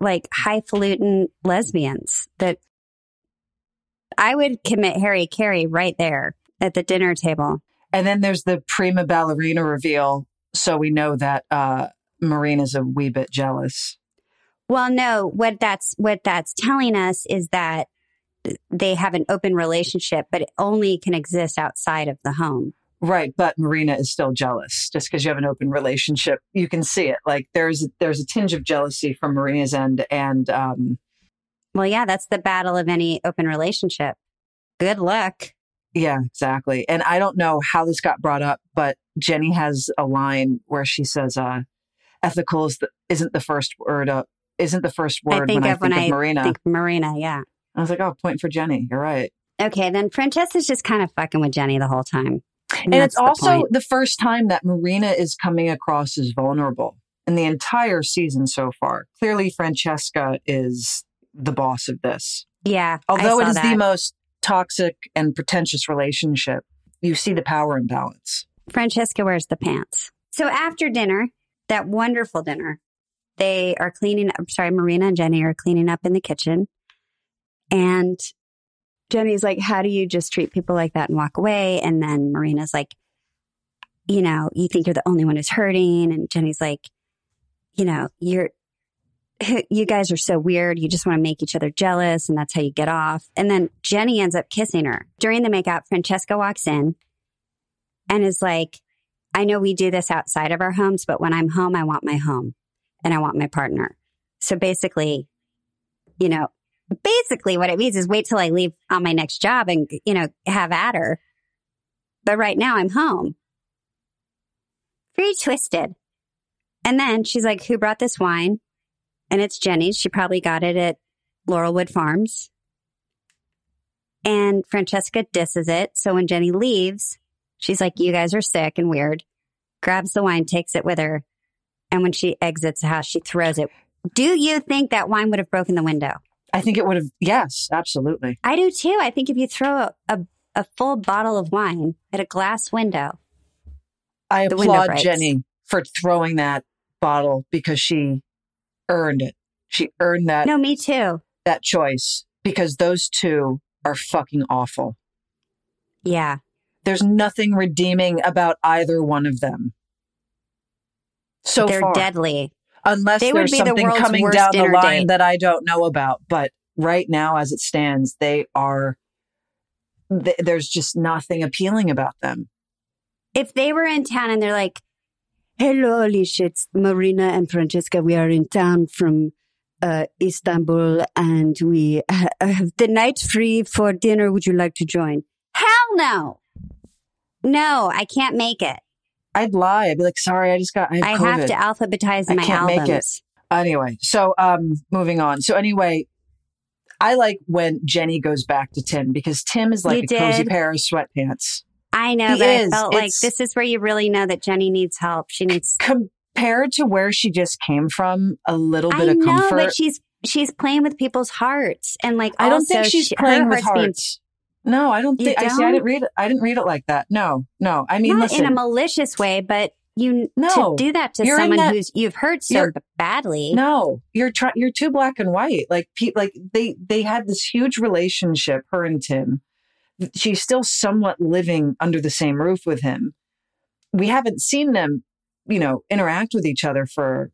like highfalutin lesbians that I would commit Harry Carey right there at the dinner table. And then there's the prima ballerina reveal. So we know that uh, Marina's a wee bit jealous. Well, no, what that's what that's telling us is that they have an open relationship, but it only can exist outside of the home. Right, but Marina is still jealous just because you have an open relationship. You can see it. Like there's there's a tinge of jealousy from Marina's end, and um, Well, yeah, that's the battle of any open relationship. Good luck. yeah, exactly. And I don't know how this got brought up, but Jenny has a line where she says, uh, "Ethical is the, isn't the first word. Uh, isn't the first I word think when I of when think I of Marina." think Marina, yeah. I was like, "Oh, point for Jenny. You're right." Okay, then Francesca's just kind of fucking with Jenny the whole time. And that's it's the also point. the first time that Marina is coming across as vulnerable in the entire season so far. Clearly, Francesca is the boss of this. Yeah. Although it is the most toxic and pretentious relationship, you see the power imbalance. Francesca wears the pants. So after dinner, that wonderful dinner, they are cleaning up. Sorry, Marina and Jenny are cleaning up in the kitchen. And Jenny's like, How do you just treat people like that and walk away? And then Marina's like, You know, you think you're the only one who's hurting. And Jenny's like, You know, you're, you guys are so weird. You just want to make each other jealous. And that's how you get off. And then Jenny ends up kissing her. During the makeout, Francesca walks in and is like, I know we do this outside of our homes, but when I'm home, I want my home and I want my partner. So basically, you know, basically what it means is wait till I leave on my next job and, you know, have at her. But right now I'm home. Very twisted. And then she's like, who brought this wine? And it's Jenny's. She probably got it at Laurelwood Farms. And Francesca disses it. So when Jenny leaves, she's like, you guys are sick and weird, grabs the wine, takes it with her. And when she exits the house, she throws it. Do you think that wine would have broken the window? I think it would have, yes, absolutely. I do too. I think if you throw a, a, a full bottle of wine at a glass window, I window applaud breaks. Jenny for throwing that bottle because she earned it. She earned that no, me too. that choice because those two are fucking awful. Yeah. There's nothing redeeming about either one of them. So They're far, deadly. unless They there's the something world's coming down the line date. that I don't know about. But right now, as it stands, they are. Th- there's just nothing appealing about them. If they were in town and they're like, Hello, Alicia, it's Marina and Francesca. We are in town from uh, Istanbul and we ha- have the night free for dinner. Would you like to join? Hell no. No, I can't make it. I'd lie. I'd be like, sorry, I just got. I have, I have to alphabetize I my can't make it. albums. anyway so um moving on so anyway i like when jenny goes back to tim because tim is like You a cozy pair of sweatpants I know, He but is. I felt like this is where you really know that Jenny needs help. She needs. compared to where she just came from a little bit I of know, comfort but she's she's playing with people's hearts and like. i don't think she's she- playing with heart's being no i don't think i see i didn't read it i didn't read it like that no no i mean not listen in a malicious way, but you No, to do that to someone that- who's you've hurt so badly. no you're trying you're too black and white like pe- like they they had this huge relationship her and tim she's still somewhat living under the same roof with him. We haven't seen them you know interact with each other for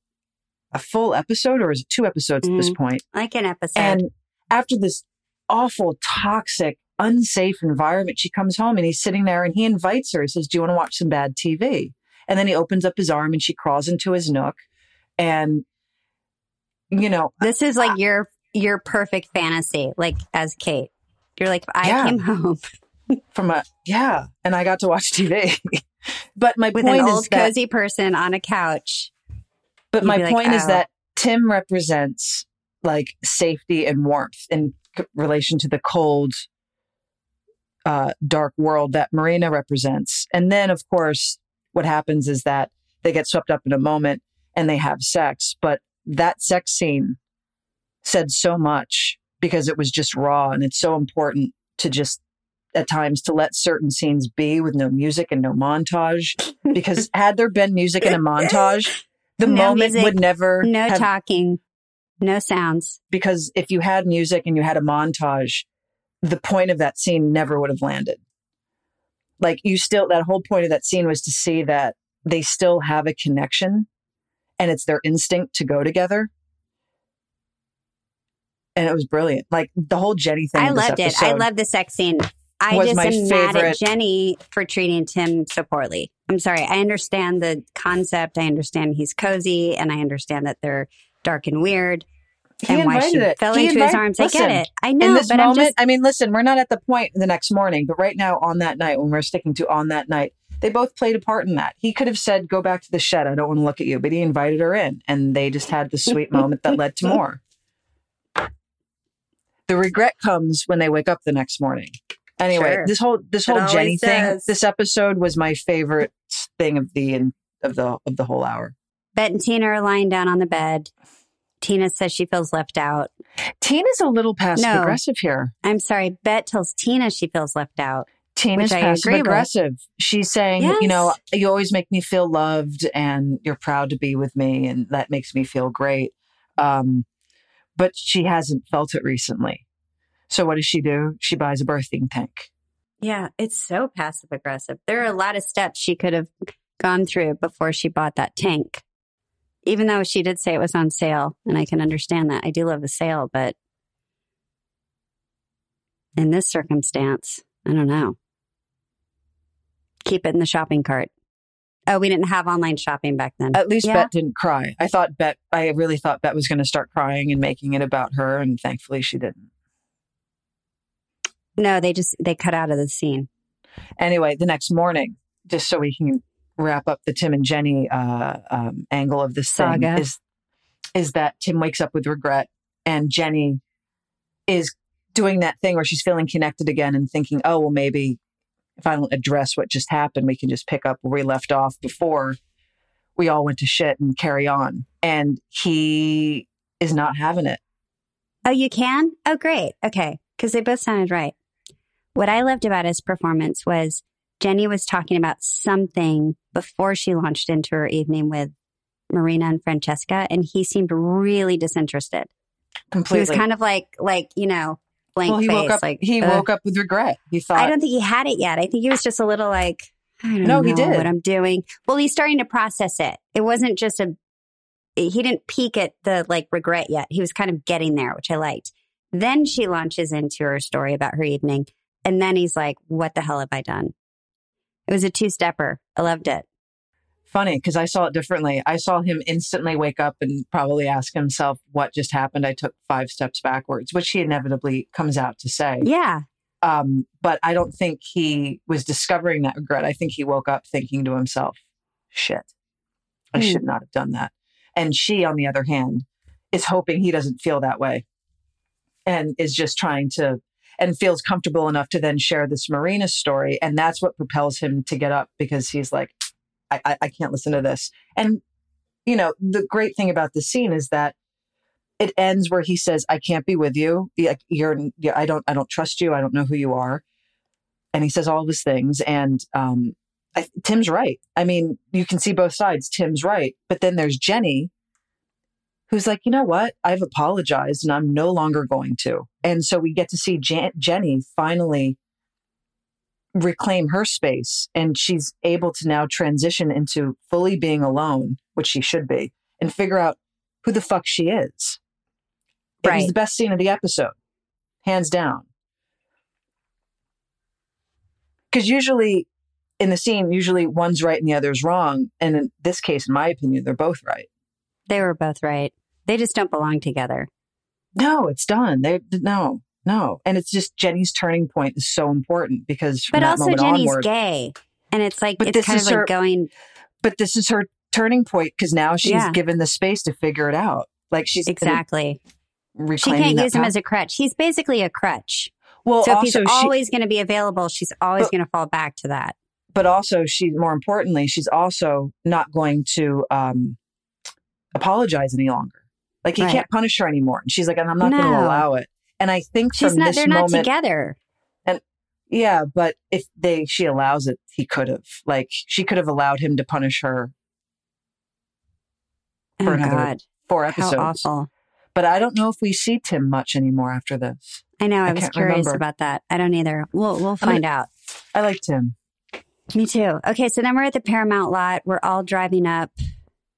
a full episode or is it two episodes at this mm-hmm. point? Like an episode. and after this awful toxic unsafe environment she comes home and he's sitting there and he invites her. He says do you want to watch some bad tv and then he opens up his arm and she crawls into his nook. And you know this is like your your perfect fantasy, like as Kate. You're like, I Yeah. came home from a yeah and i got to watch tv but my with point an is old that cozy person on a couch. but my be like, point is "Oh." that tim represents like safety and warmth in c- relation to the cold uh dark world that marina represents and then of course what happens is that they get swept up in a moment and they have sex but that sex scene said so much because it was just raw and it's so important to just at times to let certain scenes be with no music and no montage because had there been music and a montage the No moment music, would never No have, talking, no sounds. because if you had music and you had a montage the point of that scene never would have landed like you still that whole point of that scene was to see that they still have a connection and it's their instinct to go together and it was brilliant. Like the whole Jenny thing. I loved it. I love the sex scene. I just am mad at. Jenny for treating Tim so poorly. I'm sorry. I understand the concept. I understand he's cozy, and I understand that they're dark and weird. He and why she invited it. fell He into his invited- arms. listen, I get it. I know, in this but moment, I'm just I mean, listen, we're not at the point the next morning, but right now on that night when we're sticking to on that night, they both played a part in that. He could have said, "Go back to the shed. I don't want to look at you," but he invited her in, and they just had the sweet moment that led to more. The regret comes when they wake up the next morning. Anyway, Sure. this whole this It whole Jenny thing, this episode was my favorite thing of the of the of the whole hour. Bette and Tina are lying down on the bed. Tina says she feels left out. Tina's a little passive No. aggressive here. I'm sorry. Bette tells Tina she feels left out. Tina's passive agree with. aggressive. She's saying, you know, you always make me feel loved and you're proud to be with me and that makes me feel great. Um, but she hasn't felt it recently. So what does she do? She buys a birthing tank. Yeah, it's so passive aggressive. There are a lot of steps she could have gone through before she bought that tank. Even though she did say it was on sale, and I can understand that. I do love a sale, but in this circumstance, I don't know. Keep it in the shopping cart. Oh, we didn't have online shopping back then. At least Yeah. Bette didn't cry. I thought Bette, I really thought Bette was going to start crying and making it about her. And thankfully she didn't. No, they just they cut out of the scene. Anyway, the next morning, just so we can wrap up the Tim and Jenny uh, um, angle of this thing, Saga. is is that Tim wakes up with regret, and Jenny is doing that thing where she's feeling connected again and thinking, oh well, maybe if I don't address what just happened, we can just pick up where we left off before we all went to shit and carry on. And he is not having it. Oh, you can? Oh, great. Okay. Because they both sounded right. What I loved about his performance was Jenny was talking about something before she launched into her evening with Marina and Francesca, and he seemed really disinterested. Completely. He was kind of like, like, you know, blank well, he face. woke up. like, he ugh. woke up with regret. He thought, I don't think he had it yet. I think he was just a little like, I don't No, know he did. what I'm doing. Well, he's starting to process it. It wasn't just a, he didn't peak at the like regret yet. He was kind of getting there, which I liked. Then she launches into her story about her evening. And then he's like, what the hell have I done? It was a two stepper. I loved it. Funny because I saw it differently. I saw him instantly wake up and probably ask himself what just happened. I took five steps backwards, which he inevitably comes out to say. Yeah. Um, but I don't think he was discovering that regret. I think he woke up thinking to himself, shit, I Hmm. should not have done that. And she, on the other hand, is hoping he doesn't feel that way and is just trying to and feels comfortable enough to then share this Marina story. And that's what propels him to get up because he's like, I, I, can't listen to this. And, you know, the great thing about the scene is that it ends where he says, I can't be with you. You're, I don't, I don't trust you. I don't know who you are. And he says all his things. And, um, I, Tim's right. I mean, you can see both sides. Tim's right. But then there's Jenny, who's like, you know what? I've apologized and I'm no longer going to. And so we get to see Jan- Jenny finally reclaim her space and she's able to now transition into fully being alone, which she should be, and figure out who the fuck she is. It was the best scene of the episode, hands down. Because usually in the scene, usually one's right and the other's wrong. And in this case, in my opinion, they're both right. They were both right. They just don't belong together. No, it's done. They no, no, and it's just Jenny's turning point is so important because from But also, Jenny's onward. gay. And it's like, But it's this kind is of like her- going, But this is her turning point because now she's Yeah. given the space to figure it out. Like she's exactly. She can't use him as a crutch. He's basically a crutch. well. so if he's she, always going to be available, she's always going to fall back to that. but also she more importantly, she's also not going to um, apologize any longer. Like he Right. can't punish her anymore. And she's like, and I'm not going to allow it. And I think She's from not. this They're not moment, And Yeah, but if they she allows it, he could have. Like she could have allowed him to punish her Oh for another God, four how awful! But I don't know if we see Tim much anymore after this. I know. I, I was curious remember. about that. I don't either. We'll we'll find out. I like Tim. Me too. Okay, so then we're at the Paramount lot. We're all driving up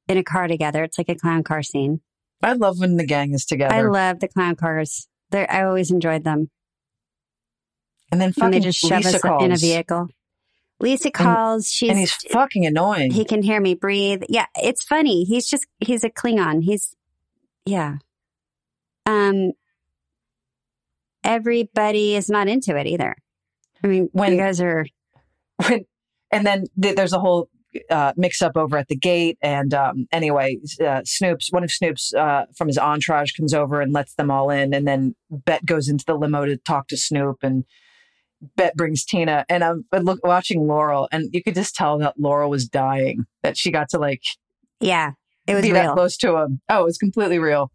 in a car together. It's like a clown car scene. I love when the gang is together. I love the clown cars. They're, I always enjoyed them. and then And they just shove Lisa us calls, in a vehicle. Lisa calls. she's and he's fucking annoying. he can hear me breathe. Yeah, it's funny. He's just he's a Klingon. He's yeah. Um everybody is not into it either. I mean, When- you guys are when, and then th- there's a whole uh, mix up over at the gate. And um, anyway, uh, Snoop's one of Snoop's uh, from his entourage comes over and lets them all in. And then Bette goes into the limo to talk to Snoop, and Bette brings Tina. And I'm look watching Laurel, and you could just tell that Laurel was dying. That she got to like yeah, it was be that close to him. Oh, it was completely real.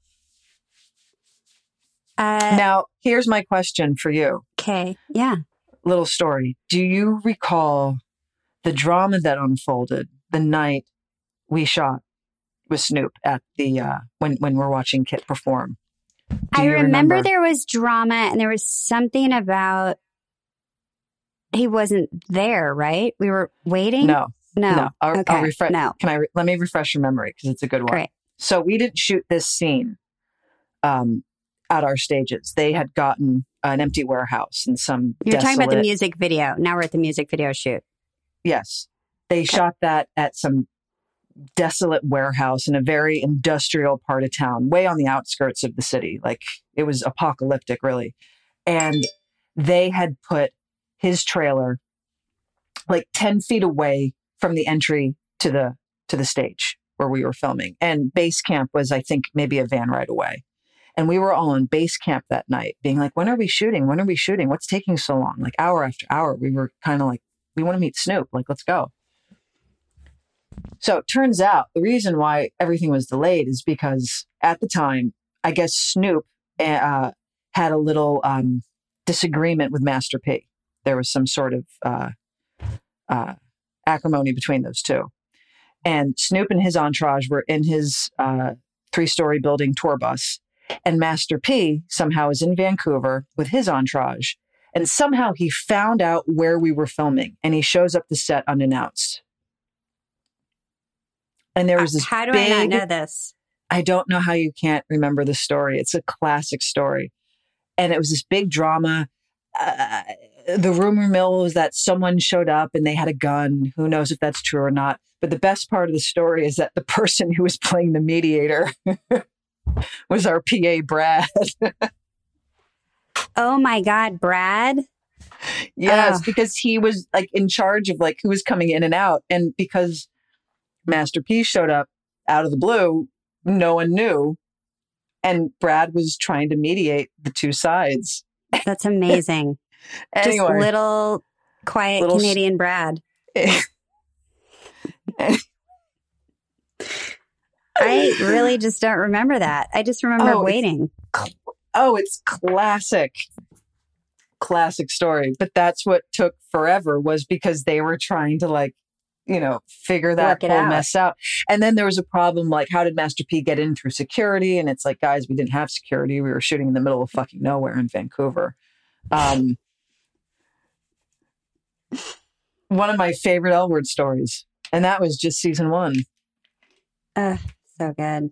Uh, now, here's my question for you. okay. Yeah. little story. Do you recall the drama that unfolded the night we shot with Snoop at the uh, when when we're watching Kit perform? Do I you remember, there was drama and there was something about he wasn't there, right? We were waiting. No, no, no. I'll, okay, I'll refresh. no. Can I? Re- let me refresh your memory because it's a good one. Great. So we didn't shoot this scene um, at our stages. They had gotten an empty warehouse and some. You're talking about the music video. Now we're at the music video shoot. Yes. They shot that at some desolate warehouse in a very industrial part of town, way on the outskirts of the city. Like it was apocalyptic, really. And they had put his trailer like 10 feet away from the entry to the to the stage where we were filming. And base camp was, I think, maybe a van right away. And we were all in base camp that night, being like, when are we shooting? When are we shooting? What's taking so long? Like hour after hour. We were kind of like, we want to meet Snoop. Like, let's go. So it turns out the reason why everything was delayed is because at the time, I guess Snoop uh, had a little um, disagreement with Master P. There was some sort of uh, uh, acrimony between those two. And Snoop and his entourage were in his uh, three story building tour bus. And Master P somehow is in Vancouver with his entourage. And somehow he found out where we were filming and he shows up the set unannounced. And there was this How do big, I not know this? I don't know how you can't remember the story. It's a classic story. And it was this big drama. Uh, the rumor mill was that someone showed up and they had a gun. Who knows if that's true or not? But the best part of the story is that the person who was playing the mediator was our PA, Brad. Oh my God, Brad. yes, Oh. because he was like in charge of like who was coming in and out. And because Master P showed up out of the blue, no one knew. And Brad was trying to mediate the two sides. That's amazing. Anyway, Just little quiet Little Canadian Brad. I really just don't remember that. I just remember Oh, waiting. Oh, it's classic. Classic story. But that's what took forever was because they were trying to like, you know, figure that whole out. mess out. And then there was a problem like, how did Master P get in through security? And it's like, guys, we didn't have security. We were shooting in the middle of fucking nowhere in Vancouver. Um, one of my favorite L word stories. And that was just season one. Ugh, so good.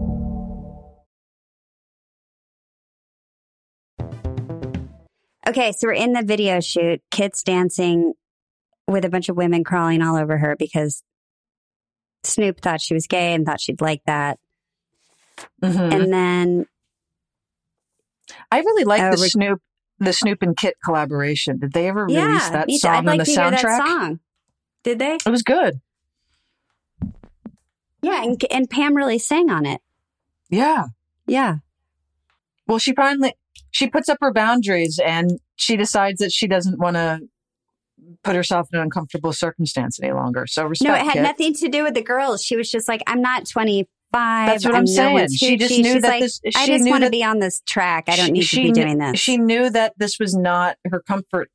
Okay, so we're in the video shoot. Kit's dancing with a bunch of women crawling all over her because Snoop thought she was gay and thought she'd like that. Mhm. And then, I really like Uh, the Snoop, the Snoop and Kit collaboration. Did they ever release yeah, that song I'd on the soundtrack? that song. Did they? It was good. Yeah, and, and Pam really sang on it. Yeah. Yeah. Well, she finally she puts up her boundaries and she decides that she doesn't want to put herself in an uncomfortable circumstance any longer. So respect. No, it had nothing to do with the girls. She was just like, I'm not 25. That's what I'm I'm saying. She just knew that like, this- I just want to be on this track. I don't She- need she to be doing this. She knew that this was not her comfort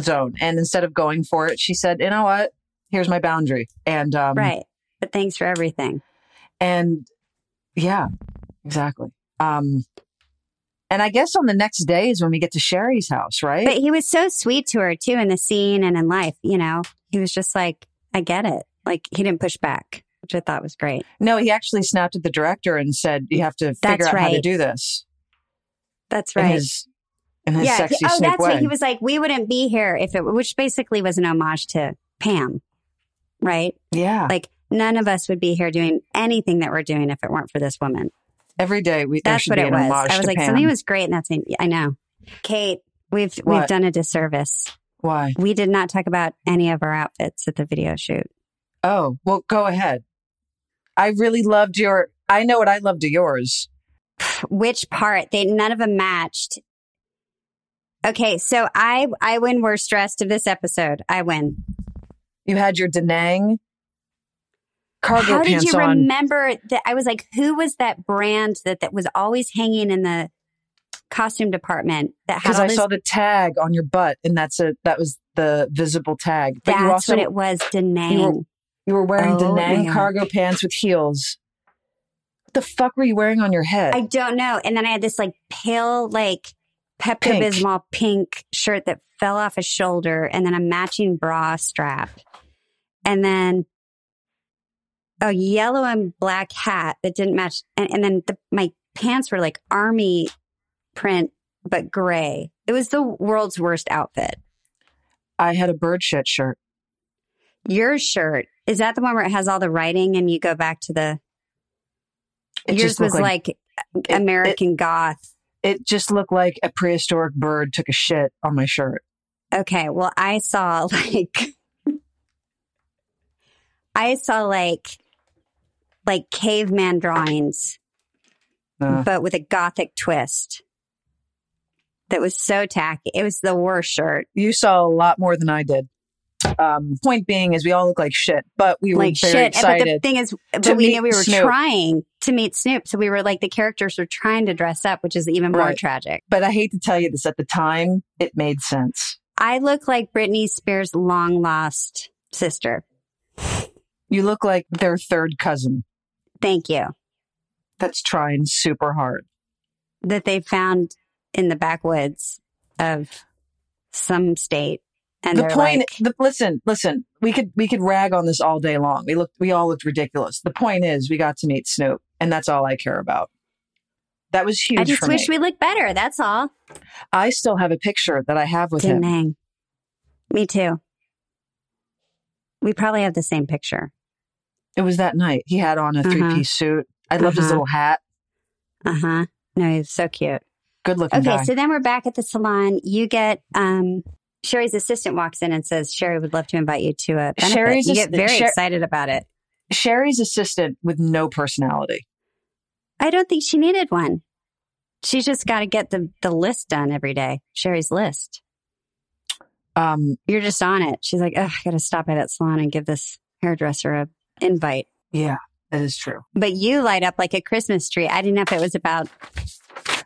zone, and instead of going for it, she said, "You know what? Here's my boundary." And um, right. But thanks for everything. and yeah, exactly. Um, and I guess on the next day is when we get to Cherie's house, right? But he was so sweet to her too in the scene and in life. You know, he was just like, I get it. Like he didn't push back, which I thought was great. no, he actually snapped at the director and said, "You have to figure That's out how to do this." That's In right. his in his yeah. sexy oh, that's way. what he was like. We wouldn't be here if it, which basically was an homage to Pam, right? yeah. Like none of us would be here doing anything that we're doing if it weren't for this woman. Every day we That's what be it was. I was like, Pam. something was great, and that's I know. Kate, we've we've done a disservice. Why? We did not talk about any of our outfits at the video shoot. Oh, well, go ahead. I really loved your. I know what I loved of yours. Which part? They none of them matched. Okay, so I I win worst dressed of this episode. I win. You had your Denang cargo How did you on. remember that? I was like, who was that brand that that was always hanging in the costume department that had Because I this? saw the tag on your butt, and that's a that was the visible tag. But that's you also what it was. Denang. you were wearing Oh, Denang God. cargo pants with heels. What the fuck were you wearing on your head? I don't know. And then I had this like pale, like Pepto. Bismol pink shirt that fell off a shoulder, and then a matching bra strap, and then a yellow and black hat that didn't match, and, and then the, my pants were like army print but gray. It was the world's worst outfit. I had a bird shit shirt. Your shirt is that the one where it has all the writing, and you go back to the. It yours was like, American Goth. It just looked like a prehistoric bird took a shit on my shirt. Okay, well, I saw like I saw like like caveman drawings, Uh, but with a gothic twist. That was so tacky. It was the worst shirt. you saw a lot more than I did. Um, point being is we all look like shit, but we were like very shit. But the thing is, but we knew we were Snoop. trying to meet Snoop, so we were like the characters were trying to dress up, which is even more Right. tragic. but I hate to tell you this at the time, it made sense. I look like Britney Spears' long lost sister. You look like their third cousin Thank you. that's trying super hard. that they found in the backwoods of some state. And the point, like, the, listen, listen, we could we could rag on this all day long. We looked, we all looked ridiculous. The point is, we got to meet Snoop, and that's all I care about. That was huge I just wish me. we looked better. That's all. I still have a picture that I have with him. Dang. Me too. We probably have the same picture. It was that night. He had on a Uh-huh. three piece suit. I loved his Uh-huh. little hat. Uh huh. No, he's so cute. Good looking Okay, guy. so then we're back at the salon. You get um Cherie's assistant walks in and says, Cherie would love to invite you to a benefit. Cherie's you get very Sher- excited about it. Cherie's assistant with no personality. I don't think she needed one. She's just got to get the, the list done every day. Cherie's list. Um, You're just on it. She's like, oh, I got to stop by that salon and give this hairdresser a invite. yeah, that is true. But you light up like a Christmas tree. I didn't know if it was about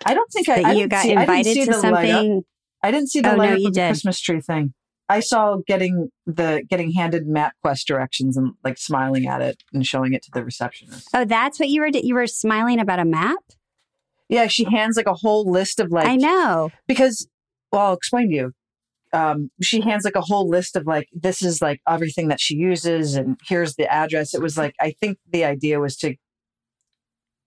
I don't think I, that I you got see, invited to something. I didn't see the Oh, light no, up of the. Christmas tree thing. I saw getting the getting handed map quest directions and like smiling at it and showing it to the receptionist. Oh, that's what you were. You were smiling about a map. Yeah, she hands like a whole list of like I know. because well, I'll explain to you. Um, she hands like a whole list of like this is like everything that she uses and here's the address. It was like I think the idea was to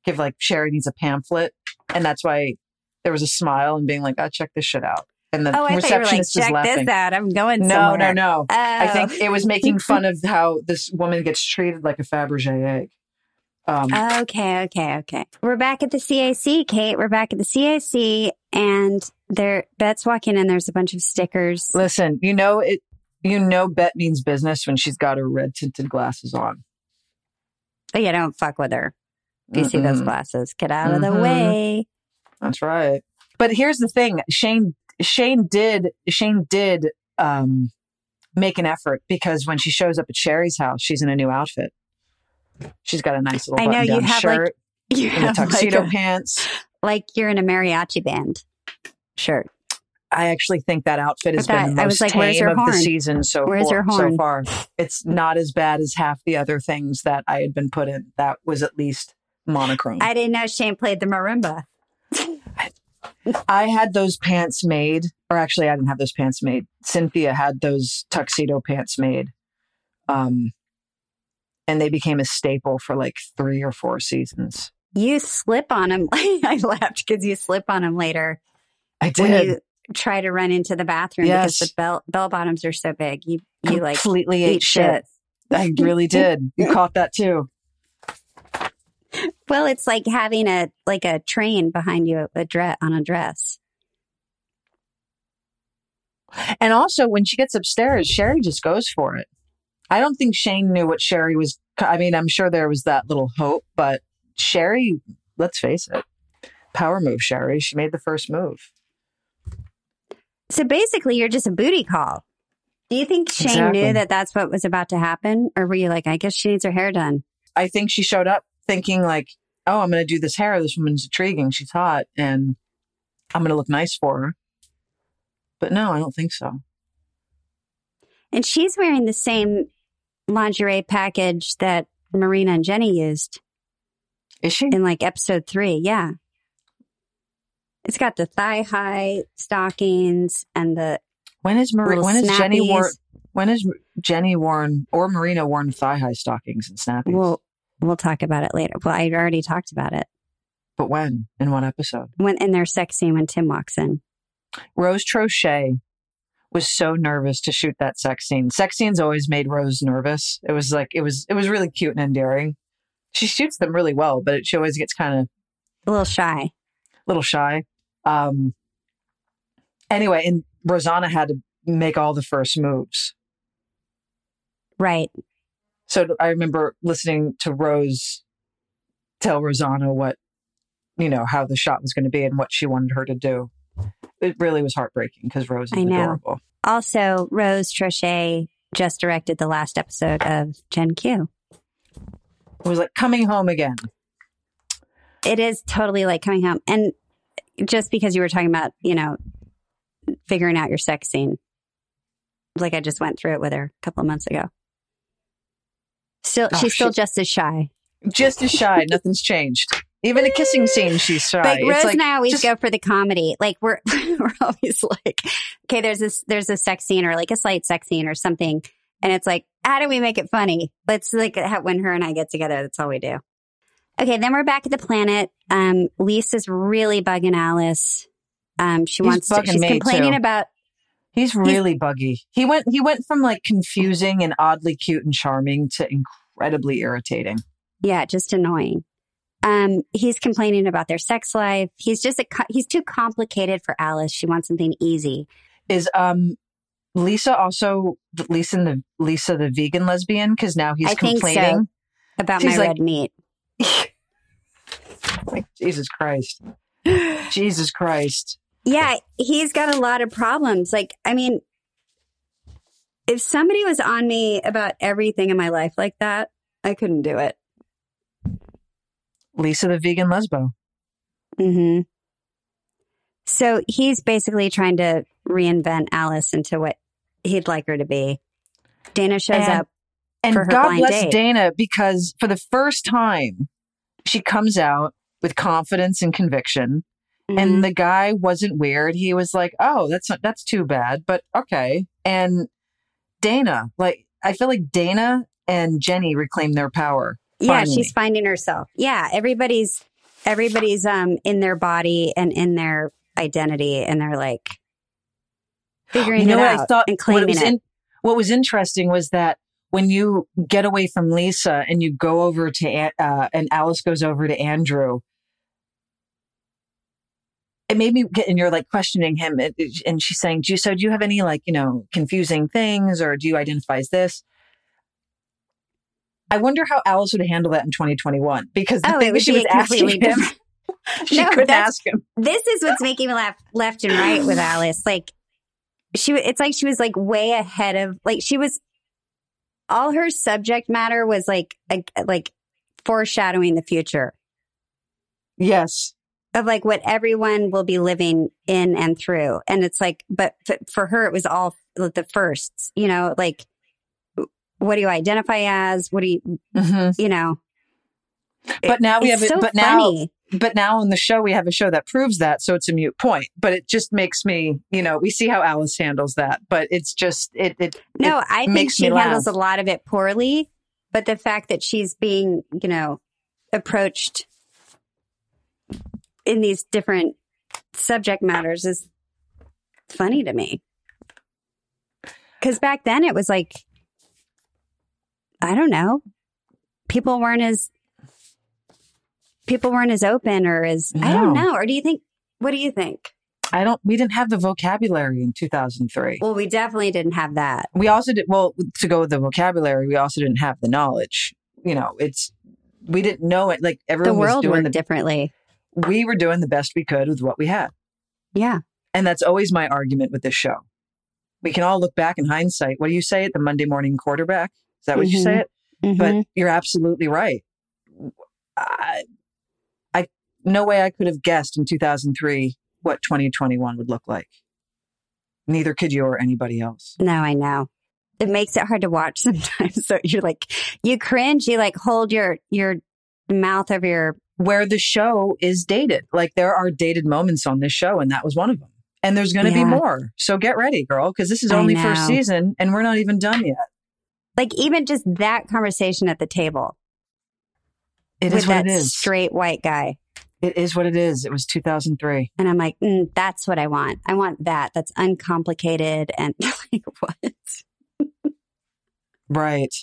give like Cherie needs a pamphlet, and that's why there was a smile and being like, "Oh, check this shit out." And then the Oh, I thought you were like, receptionist is check this out. I'm going No, somewhere. no, no. I Oh. think it was making fun of how this woman gets treated like a Fabergé egg. Um, Okay, okay, okay. We're back at the CAC, Kate. We're back at the CAC, and there, Bette's walking in. There's a bunch of stickers. listen, you know it. You know, Bette means business when she's got her red tinted glasses on. Oh, yeah, don't fuck with her. If you see those glasses, get out of the Mhm. way. That's right. But here's the thing: Shane, Shane did, Shane did um, make an effort because when she shows up at Cherie's house, she's in a new outfit. She's got a nice little I know, you have, like, shirt You and the have like tuxedo a- pants. like you're in a mariachi band shirt. I actually think that outfit has that- been the I most like, tame of the season so far, so far. It's not as bad as half the other things that I had been put in. That was at least monochrome. I didn't know Shane played the marimba. I had those pants made, or actually, I didn't have those pants made. Cynthia had those tuxedo pants made. Um, and they became a staple for like three or four seasons. You slip on him. I laughed because you slip on them later I when did. you try to run into the bathroom Yes. because the bell bell bottoms are so big. You you like completely ate shit. I really did. You caught that too. Well, it's like having a like a train behind you a dress on a dress. And also, when she gets upstairs, Cherie just goes for it. I don't think Shane knew what Cherie was. I mean, I'm sure there was that little hope, but Cherie, let's face it, power move, Cherie. She made the first move. So basically, you're just a booty call. Do you think Shane Exactly. knew that that's what was about to happen, or were you like, I guess she needs her hair done? I think she showed up thinking, like, oh, I'm going to do this hair. This woman's intriguing. She's hot. And I'm going to look nice for her. But no, I don't think so. And she's wearing the same lingerie package that Marina and Jenny used Is she? in like episode three. Yeah. It's got the thigh high stockings and the When is Mar- when is Jenny worn? When is Jenny worn or Marina worn thigh high stockings and snappies? We'll we'll talk about it later. Well, I already talked about it but when? In what episode? when in their sex scene when Tim walks in. Rose Troche was so nervous to shoot that sex scene. Sex scenes always made Rose nervous. It was like it was it was really cute and endearing. She shoots them really well, but she always gets kind of A little shy. a little shy. Um anyway, and Rosanna had to make all the first moves. Right. So I remember listening to Rose tell Rosanna what, you know, how the shot was going to be and what she wanted her to do. It really was heartbreaking because Rose is I know. adorable. Also, Rose Troche just directed the last episode of Gen Q. It was like coming home again. It is totally like coming home. And just because you were talking about, you know, figuring out your sex scene, like I just went through it with her a couple of months ago. Still, Oh, she's still she- just as shy. Just as shy. Nothing's changed. Even a kissing scene, she's shy. But It's Rose like, and I always just- go for the comedy. Like we're we're always like, okay, there's this there's a sex scene or like a slight sex scene or something, and it's like, how do we make it funny? Let's like when her and I get together, that's all we do. Okay, then we're back at the planet. Um, Lisa's really bugging Alice. Um, she He's wants to, she's complaining too. about He's really buggy. He went he went from like confusing and oddly cute and charming to incredibly irritating. yeah, just annoying. Um, he's complaining about their sex life. He's just a he's too complicated for Alice. She wants something easy. Is um Lisa also Lisa the Lisa the vegan lesbian? Because now he's I think so. complaining. About my like- red meat. like Jesus Christ. Jesus Christ. Yeah, he's got a lot of problems. Like, I mean, if somebody was on me about everything in my life like that, I couldn't do it. Lisa the vegan lesbo. hmm So he's basically trying to reinvent Alice into what he'd like her to be. Dana shows And- up. And God bless date. Dana because for the first time she comes out with confidence and conviction. Mhm. And the guy wasn't weird. He was like, "Oh, that's not, that's too bad, but okay." And Dana, like, I feel like Dana and Jenny reclaim their power. yeah, finally. she's finding herself. Yeah, everybody's everybody's um in their body and in their identity, and they're like figuring you know it what out I thought? and what, claiming was it. in- what was interesting was that when you get away from Lisa and you go over to uh, and Alice goes over to Andrew, it made me get and you're like questioning him, and- she's saying, "Do you so? Do you have any like you know confusing things, or do you identify as this?" I wonder how Alice would handle that in 2021 because the Oh, thing she was asking him, she No, couldn't ask him. this is what's making me laugh left and right with Alice. Like she, it's like she was like way ahead of like she was. All her subject matter was like a, like foreshadowing the future Yes. of like what everyone will be living in and through. And it's like, but f- for her, it was all the firsts, you know, like, what do you identify as? What do you, hmm you know? But now we It's have it. so but now, but now on the show we have a show that proves that, so it's a mute point. But it just makes me, you know, we see how Alice handles that, but it's just it. it No, it I think she handles laugh. a lot of it poorly, but the fact that she's being, you know, approached in these different subject matters is funny to me. Cause back then it was like, I don't know, people weren't as, people weren't as open or as, I don't know. Or do you think, what do you think? I don't. We didn't have the vocabulary in two thousand three. Well, we definitely didn't have that. we also did well to go with the vocabulary. We also didn't have the knowledge. You know, it's we didn't know it. Like everyone The everyone was doing the. differently. We were doing the best we could with what we had. Yeah. And that's always my argument with this show. We can all look back in hindsight. What do you say at the Monday morning quarterback? Is that what you say it? Mhm. But you're absolutely right. I, no way I could have guessed in 2003 what 2021 would look like. Neither could you or anybody else. No, I know. It makes it hard to watch sometimes. So you're like, you cringe. You like hold your your mouth over your. Where the show is dated. Like there are dated moments on this show, and that was one of them. And there's going to Yeah. be more. So get ready, girl, because this is only first season and we're not even done yet. Like even just that conversation at the table It with is what that it is. straight white guy, It is what it is. It was 2003. and I'm like, mm, that's what I want. I want that. That's uncomplicated and like what? Right.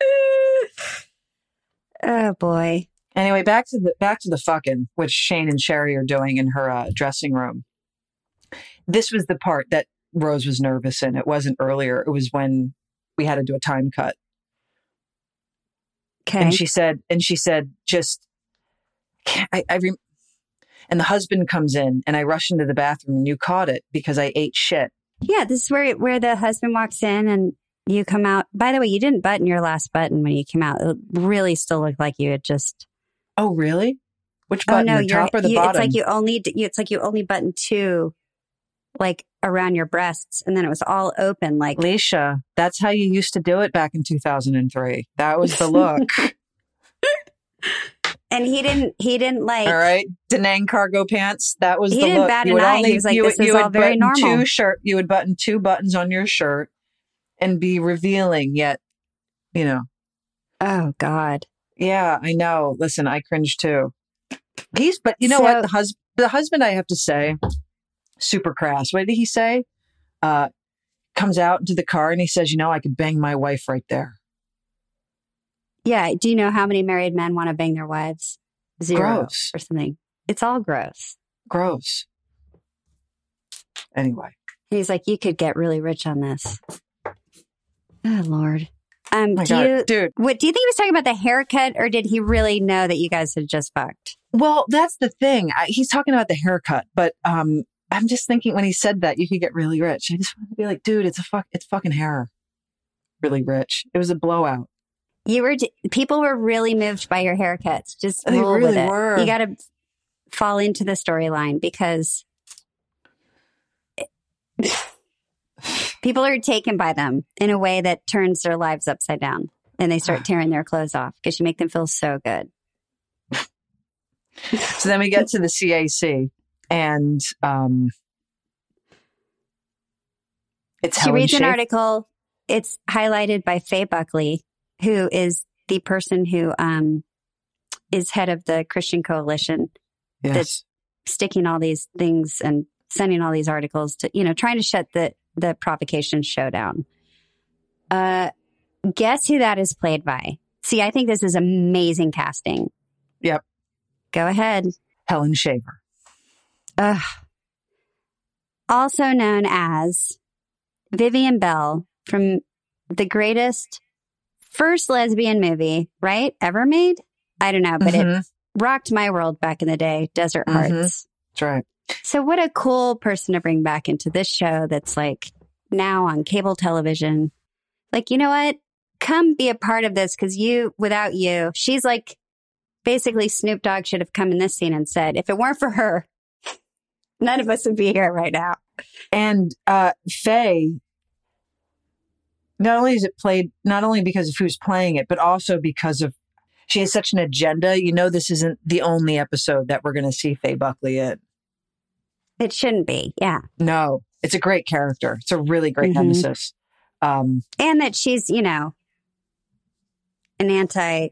Oh boy. Anyway, back to the back to the fucking, which Shane and Cherie are doing in her uh, dressing room. This was the part that Rose was nervous in. It wasn't earlier. It was when we had to do a time cut, Okay. and she said, and she said, just, I, I and the husband comes in, and I rush into the bathroom, and you caught it because I ate shit. yeah, this is where where the husband walks in and you come out. By the way, you didn't button your last button when you came out. It really still looked like you had just Oh, really? Which oh, button? oh no, the top or the you, bottom? it's like you only it's like you only button two, like around your breasts, and then it was all open. Like Leisha, that's how you used to do it back in 2003. That was the look. and he didn't he didn't like All right, denang cargo pants. That was He the didn't look. bat you an eye. only He was like, you, "This would- is all very button normal." Two shirt. You would button two buttons on your shirt and be revealing. Yet, you know, oh god yeah, I know. Listen, I cringe too. He's, but you know So- what? The husband, the husband, I have to say, super crass. What did he say? Uh, comes out into the car and he says, "You know, I could bang my wife right there." Yeah. Do you know how many married men want to bang their wives? Zero Gross. or something. It's all gross. Gross. Anyway. He's like, you could get really rich on this. Oh Lord. Um, my do God, you dude. what do you think he was talking about the haircut, or did he really know that you guys had just fucked? Well, that's the thing. I, he's talking about the haircut, but um, I'm just thinking when he said that you could get really rich. I just want to be like, dude, it's a fuck, it's fucking hair. Really rich. It was a blowout. You were people were really moved by your haircuts. Just They roll with really it. were. You got to fall into the storyline because people are taken by them in a way that turns their lives upside down, and they start tearing their clothes off because you make them feel so good. So then we get to the CAC, and um, it's she Helen reads an article. It's highlighted by Faye Buckley, who is the person who um, is head of the Christian Coalition, Yes. sticking all these things and sending all these articles to, you know, trying to shut the the provocation show down. Uh, guess who that is played by? See, I think this is amazing casting. Yep. Go ahead. Helen Shaver. Ugh. Also known as Vivian Bell from the greatest first lesbian movie, right? Ever made? I don't know, but it Mhm. rocked my world back in the day, Desert Mhm. Hearts. That's right. So what a cool person to bring back into this show that's like now on cable television. Like, you know what? Come be a part of this because you, without you, she's like Basically, Snoop Dogg should have come in this scene and said, if it weren't for her, none of us would be here right now. And uh Faye, not only is it played not only because of who's playing it, but also because of she has such an agenda. You know, this isn't the only episode that we're going to see Faye Buckley in. It shouldn't be. Yeah. No, it's a great character. It's a really great Mhm. nemesis. Um, And that she's, you know, an anti,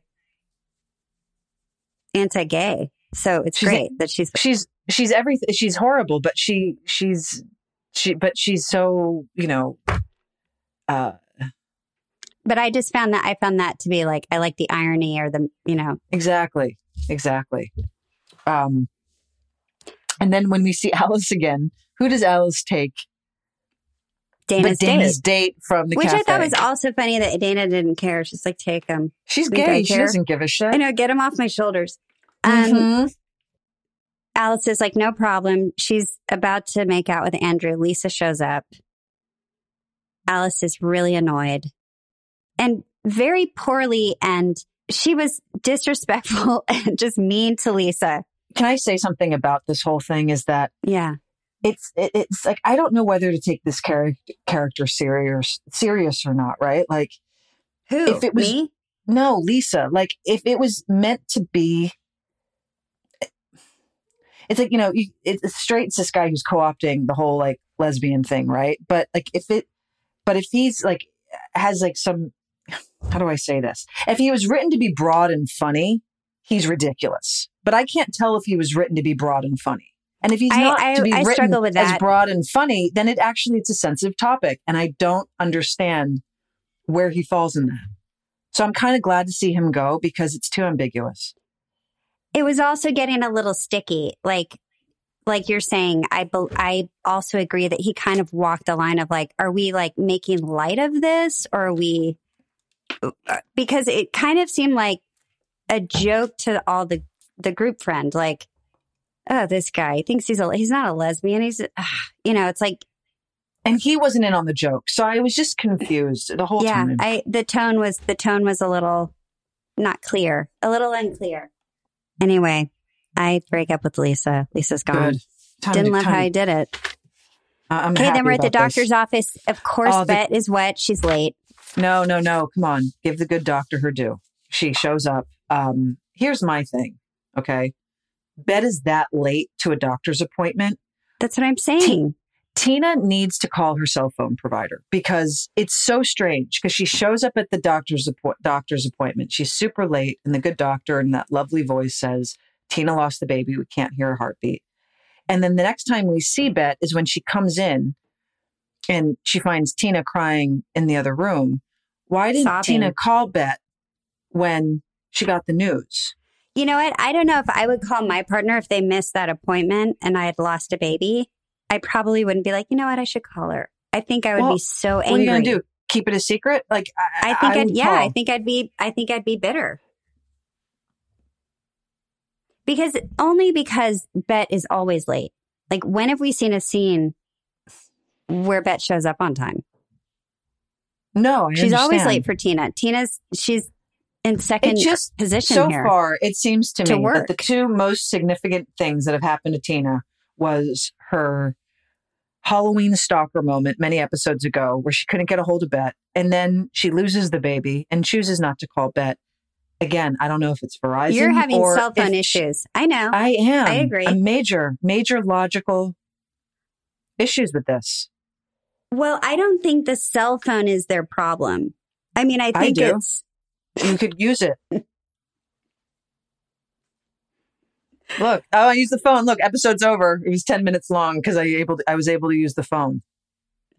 anti gay. So it's She's a- great that she's, she's she's everything. She's horrible, but she she's she but she's so you know. Uh, but I just found that, I found that to be like, I like the irony or the, you know, Exactly. Exactly. Um, and then when we see Alice again, who does Alice take? Dana's, but Dana's date. date from the Which cafe. I thought was also funny that Dana didn't care. She's like, take him. She's I gay. She doesn't give a shit. I know, get him off my shoulders. Um, Mhm. Alice is like, no problem. She's about to make out with Andrew. Lisa shows up. Alice is really annoyed and very poorly. And she was disrespectful and just mean to Lisa. Can I say something about this whole thing? Is that Yeah. it's it, it's like I don't know whether to take this character character serious serious or not. Right? Like Who? If it was- me? no, Lisa. Like if it was meant to be. It's like you know, you, it's straight. It's this guy who's co-opting the whole like lesbian thing, right? But like if it, but if he's like has like some, how do I say this? If he was written to be broad and funny, he's ridiculous. But I can't tell if he was written to be broad and funny. And if he's not I- to be I written as broad and funny, then it actually it's a sensitive topic, and I don't understand where he falls in that. So I'm kind of glad to see him go because it's too ambiguous. It was also getting a little sticky. Like, like you're saying, I, bel I also agree that he kind of walked the line of like, are we like making light of this or are we, because it kind of seemed like a joke to all the, the group friend. Like, oh, this guy thinks he's a, he's not a lesbian. He's, ah, you know, it's like, And he wasn't in on the joke, so I was just confused the whole yeah, time. I, the tone was, the tone was a little not clear, a little unclear. Anyway, I break up with Lisa. Lisa's gone. Good. Time Didn't to- love how to- I did it. I'm Okay, then we're at the about this. doctor's office. Of course, Oh, the- Bette is wet. She's late. No, no, no. Come on. Give the good doctor her due. She shows up. Um, here's my thing. Okay. Bette is that late to a doctor's appointment. That's what I'm saying. Tina needs to call her cell phone provider because it's so strange because she shows up at the doctor's appo- doctor's appointment. She's super late, and the good doctor in that lovely voice says, "Tina lost the baby. We can't hear her heartbeat." And then the next time we see Bette is when she comes in and she finds Tina crying in the other room. Why didn't Sobbing. Tina call Bette when she got the news? You know what? I don't know if I would call my partner if they missed that appointment and I had lost a baby. I probably wouldn't be like, you know what? I should call her. I think I would Well, be so What angry. are you going to do? Keep it a secret? Like I, I think, I would, would yeah, I think I'd be, I think I'd be bitter. Because only because Bette is always late. Like, when have we seen a scene where Bette shows up on time? no. I She's always late for Tina. Tina's, she's in second It just position so here. far it seems to, to me that the two most significant things that have happened to tina was her halloween stalker moment many episodes ago where she couldn't get a hold of Bette and then she loses the baby and chooses not to call Bette again i don't know if it's verizon You're having cell phone if she- issues. I know. i am I agree. a major major logical issues with this well, I don't think the cell phone is their problem. I mean, I I think do. it's you could use it look oh i used the phone look episode's over it was 10 minutes long because i able to, i was able to use the phone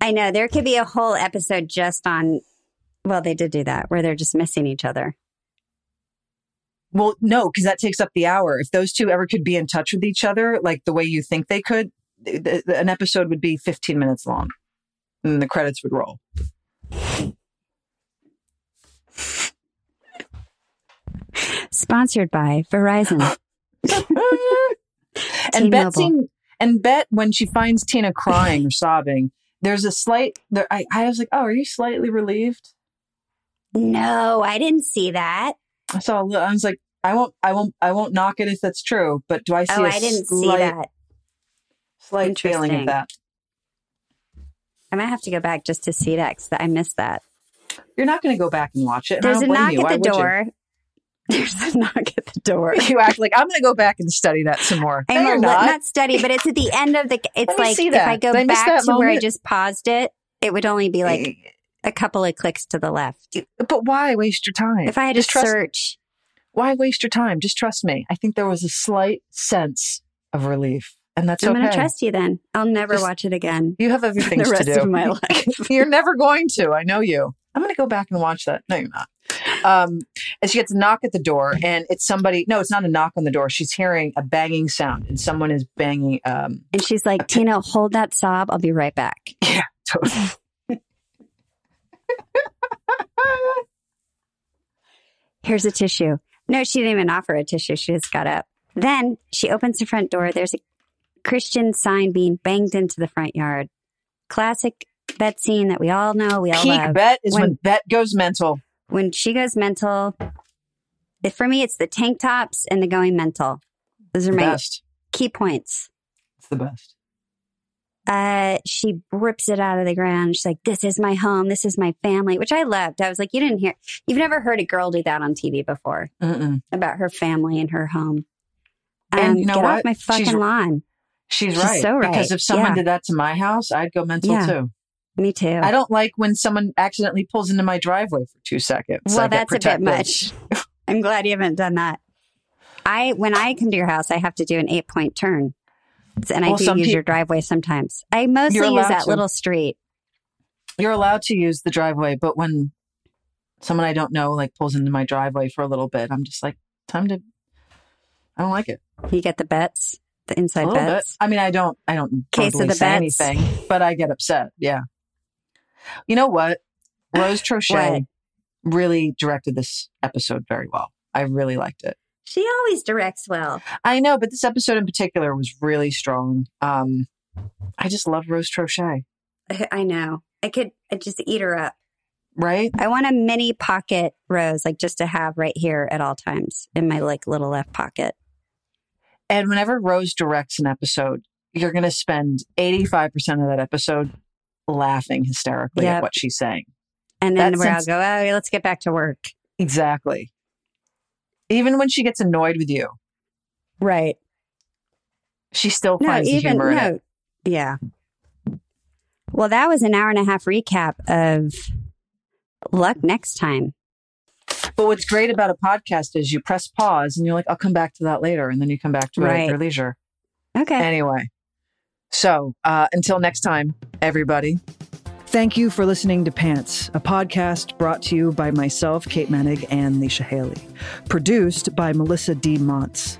I know there could be a whole episode just on well, they did do that where they're just missing each other. Well, no, because that takes up the hour. If those two ever could be in touch with each other, like the way you think they could, th- th- an episode would be 15 minutes long and the credits would roll. Sponsored by Verizon. and Bette seemed, and Bette, when she finds Tina crying or sobbing, there's a slight, there, I, I was like, oh, are you slightly relieved? no, I didn't see that. I saw, a little, I was like, I won't. I won't. I won't knock it if that's true. But do I see? oh, a I didn't slight, see that. Slight feeling of that. I might have to go back just to see that because I missed that. You're not going to go back and watch it. There's a knock you. at Why the you? door. There's a knock at the door. You act like I'm going to go back and study that some more. I'm no, you're not. not study, but it's at the end of the. It's like if I go I back to where I just paused it, it would only be like eh. a couple of clicks to the left. But why waste your time? If I had to trust, search, why waste your time? Just trust me. I think there was a slight sense of relief, and that's I'm okay. going to trust you. Then I'll never Just- watch it again. You have other the things rest to do. of my life. you're never going to. I know you. I'm going to go back and watch that. No, you're not. Um, and she gets a knock at the door, and it's somebody. No, it's not a knock on the door. She's hearing a banging sound, and someone is banging. Um, And she's like, Tina, hold that sob. I'll be right back. yeah, totally. Here's a tissue. No, she didn't even offer a tissue. She just got up. Then she opens the front door. There's a Christian sign being banged into the front yard. Classic Bette scene that we all know, we all Peak love. Bette is when, When- Bette goes mental. When she goes mental, for me, it's the tank tops and the going mental. Those are my best. key points. It's the best. uh, she rips it out of the ground. She's like, "This is my home. This is my family," which I loved. I was like, "You didn't hear. You've never heard a girl do that on TV before Mm-mm. about her family and her home." And Um, you know get what? off my fucking r- lawn. She's, She's right. so right. Because if someone Yeah. did that to my house, I'd go mental Yeah. too. Me too. I don't like when someone accidentally pulls into my driveway for two seconds. Well, that's a bit much. I'm glad you haven't done that. I when I come to your house, I have to do an eight point turn, and I Well, do use your driveway sometimes. I mostly use that to. little street. You're allowed to use the driveway, but when someone I don't know like pulls into my driveway for a little bit, I'm just like, time to. I don't like it. You get the Bettes, the inside little bit. I mean, I don't. I don't Case of the say Bettes. anything, but I get upset. Yeah. You know what? Rose Troche What? really directed this episode very well. I really liked it. She always directs well. I know, but this episode in particular was really strong. Um, I just love Rose Troche, I know. I could I just eat her up. right? I want a mini pocket rose, like just to have right here at all times in my like little left pocket. And whenever Rose directs an episode, you're going to spend 85% of that episode laughing hysterically at what she's saying. And then That I'll sense- go, oh, let's get back to work. Exactly. Even when she gets annoyed with you, Right. she still No, finds the even humor in no. it. Yeah. Well, that was an hour and a half recap of luck next time. But what's great about a podcast is you press pause and you're like, I'll come back to that later. And then you come back to it at your leisure. Okay. Anyway, so uh, until next time, everybody. Thank you for listening to Pants, a podcast brought to you by myself, Kate Moennig, and Leisha Hailey. Produced by Melissa D. Montz.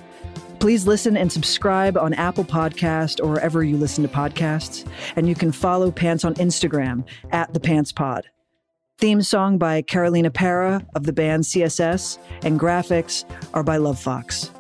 Please listen and subscribe on Apple Podcast or wherever you listen to podcasts. And you can follow Pants on Instagram at the Pants Pod. Theme song by Carolina Parra of the band CSS, and graphics are by Lovefoxxx.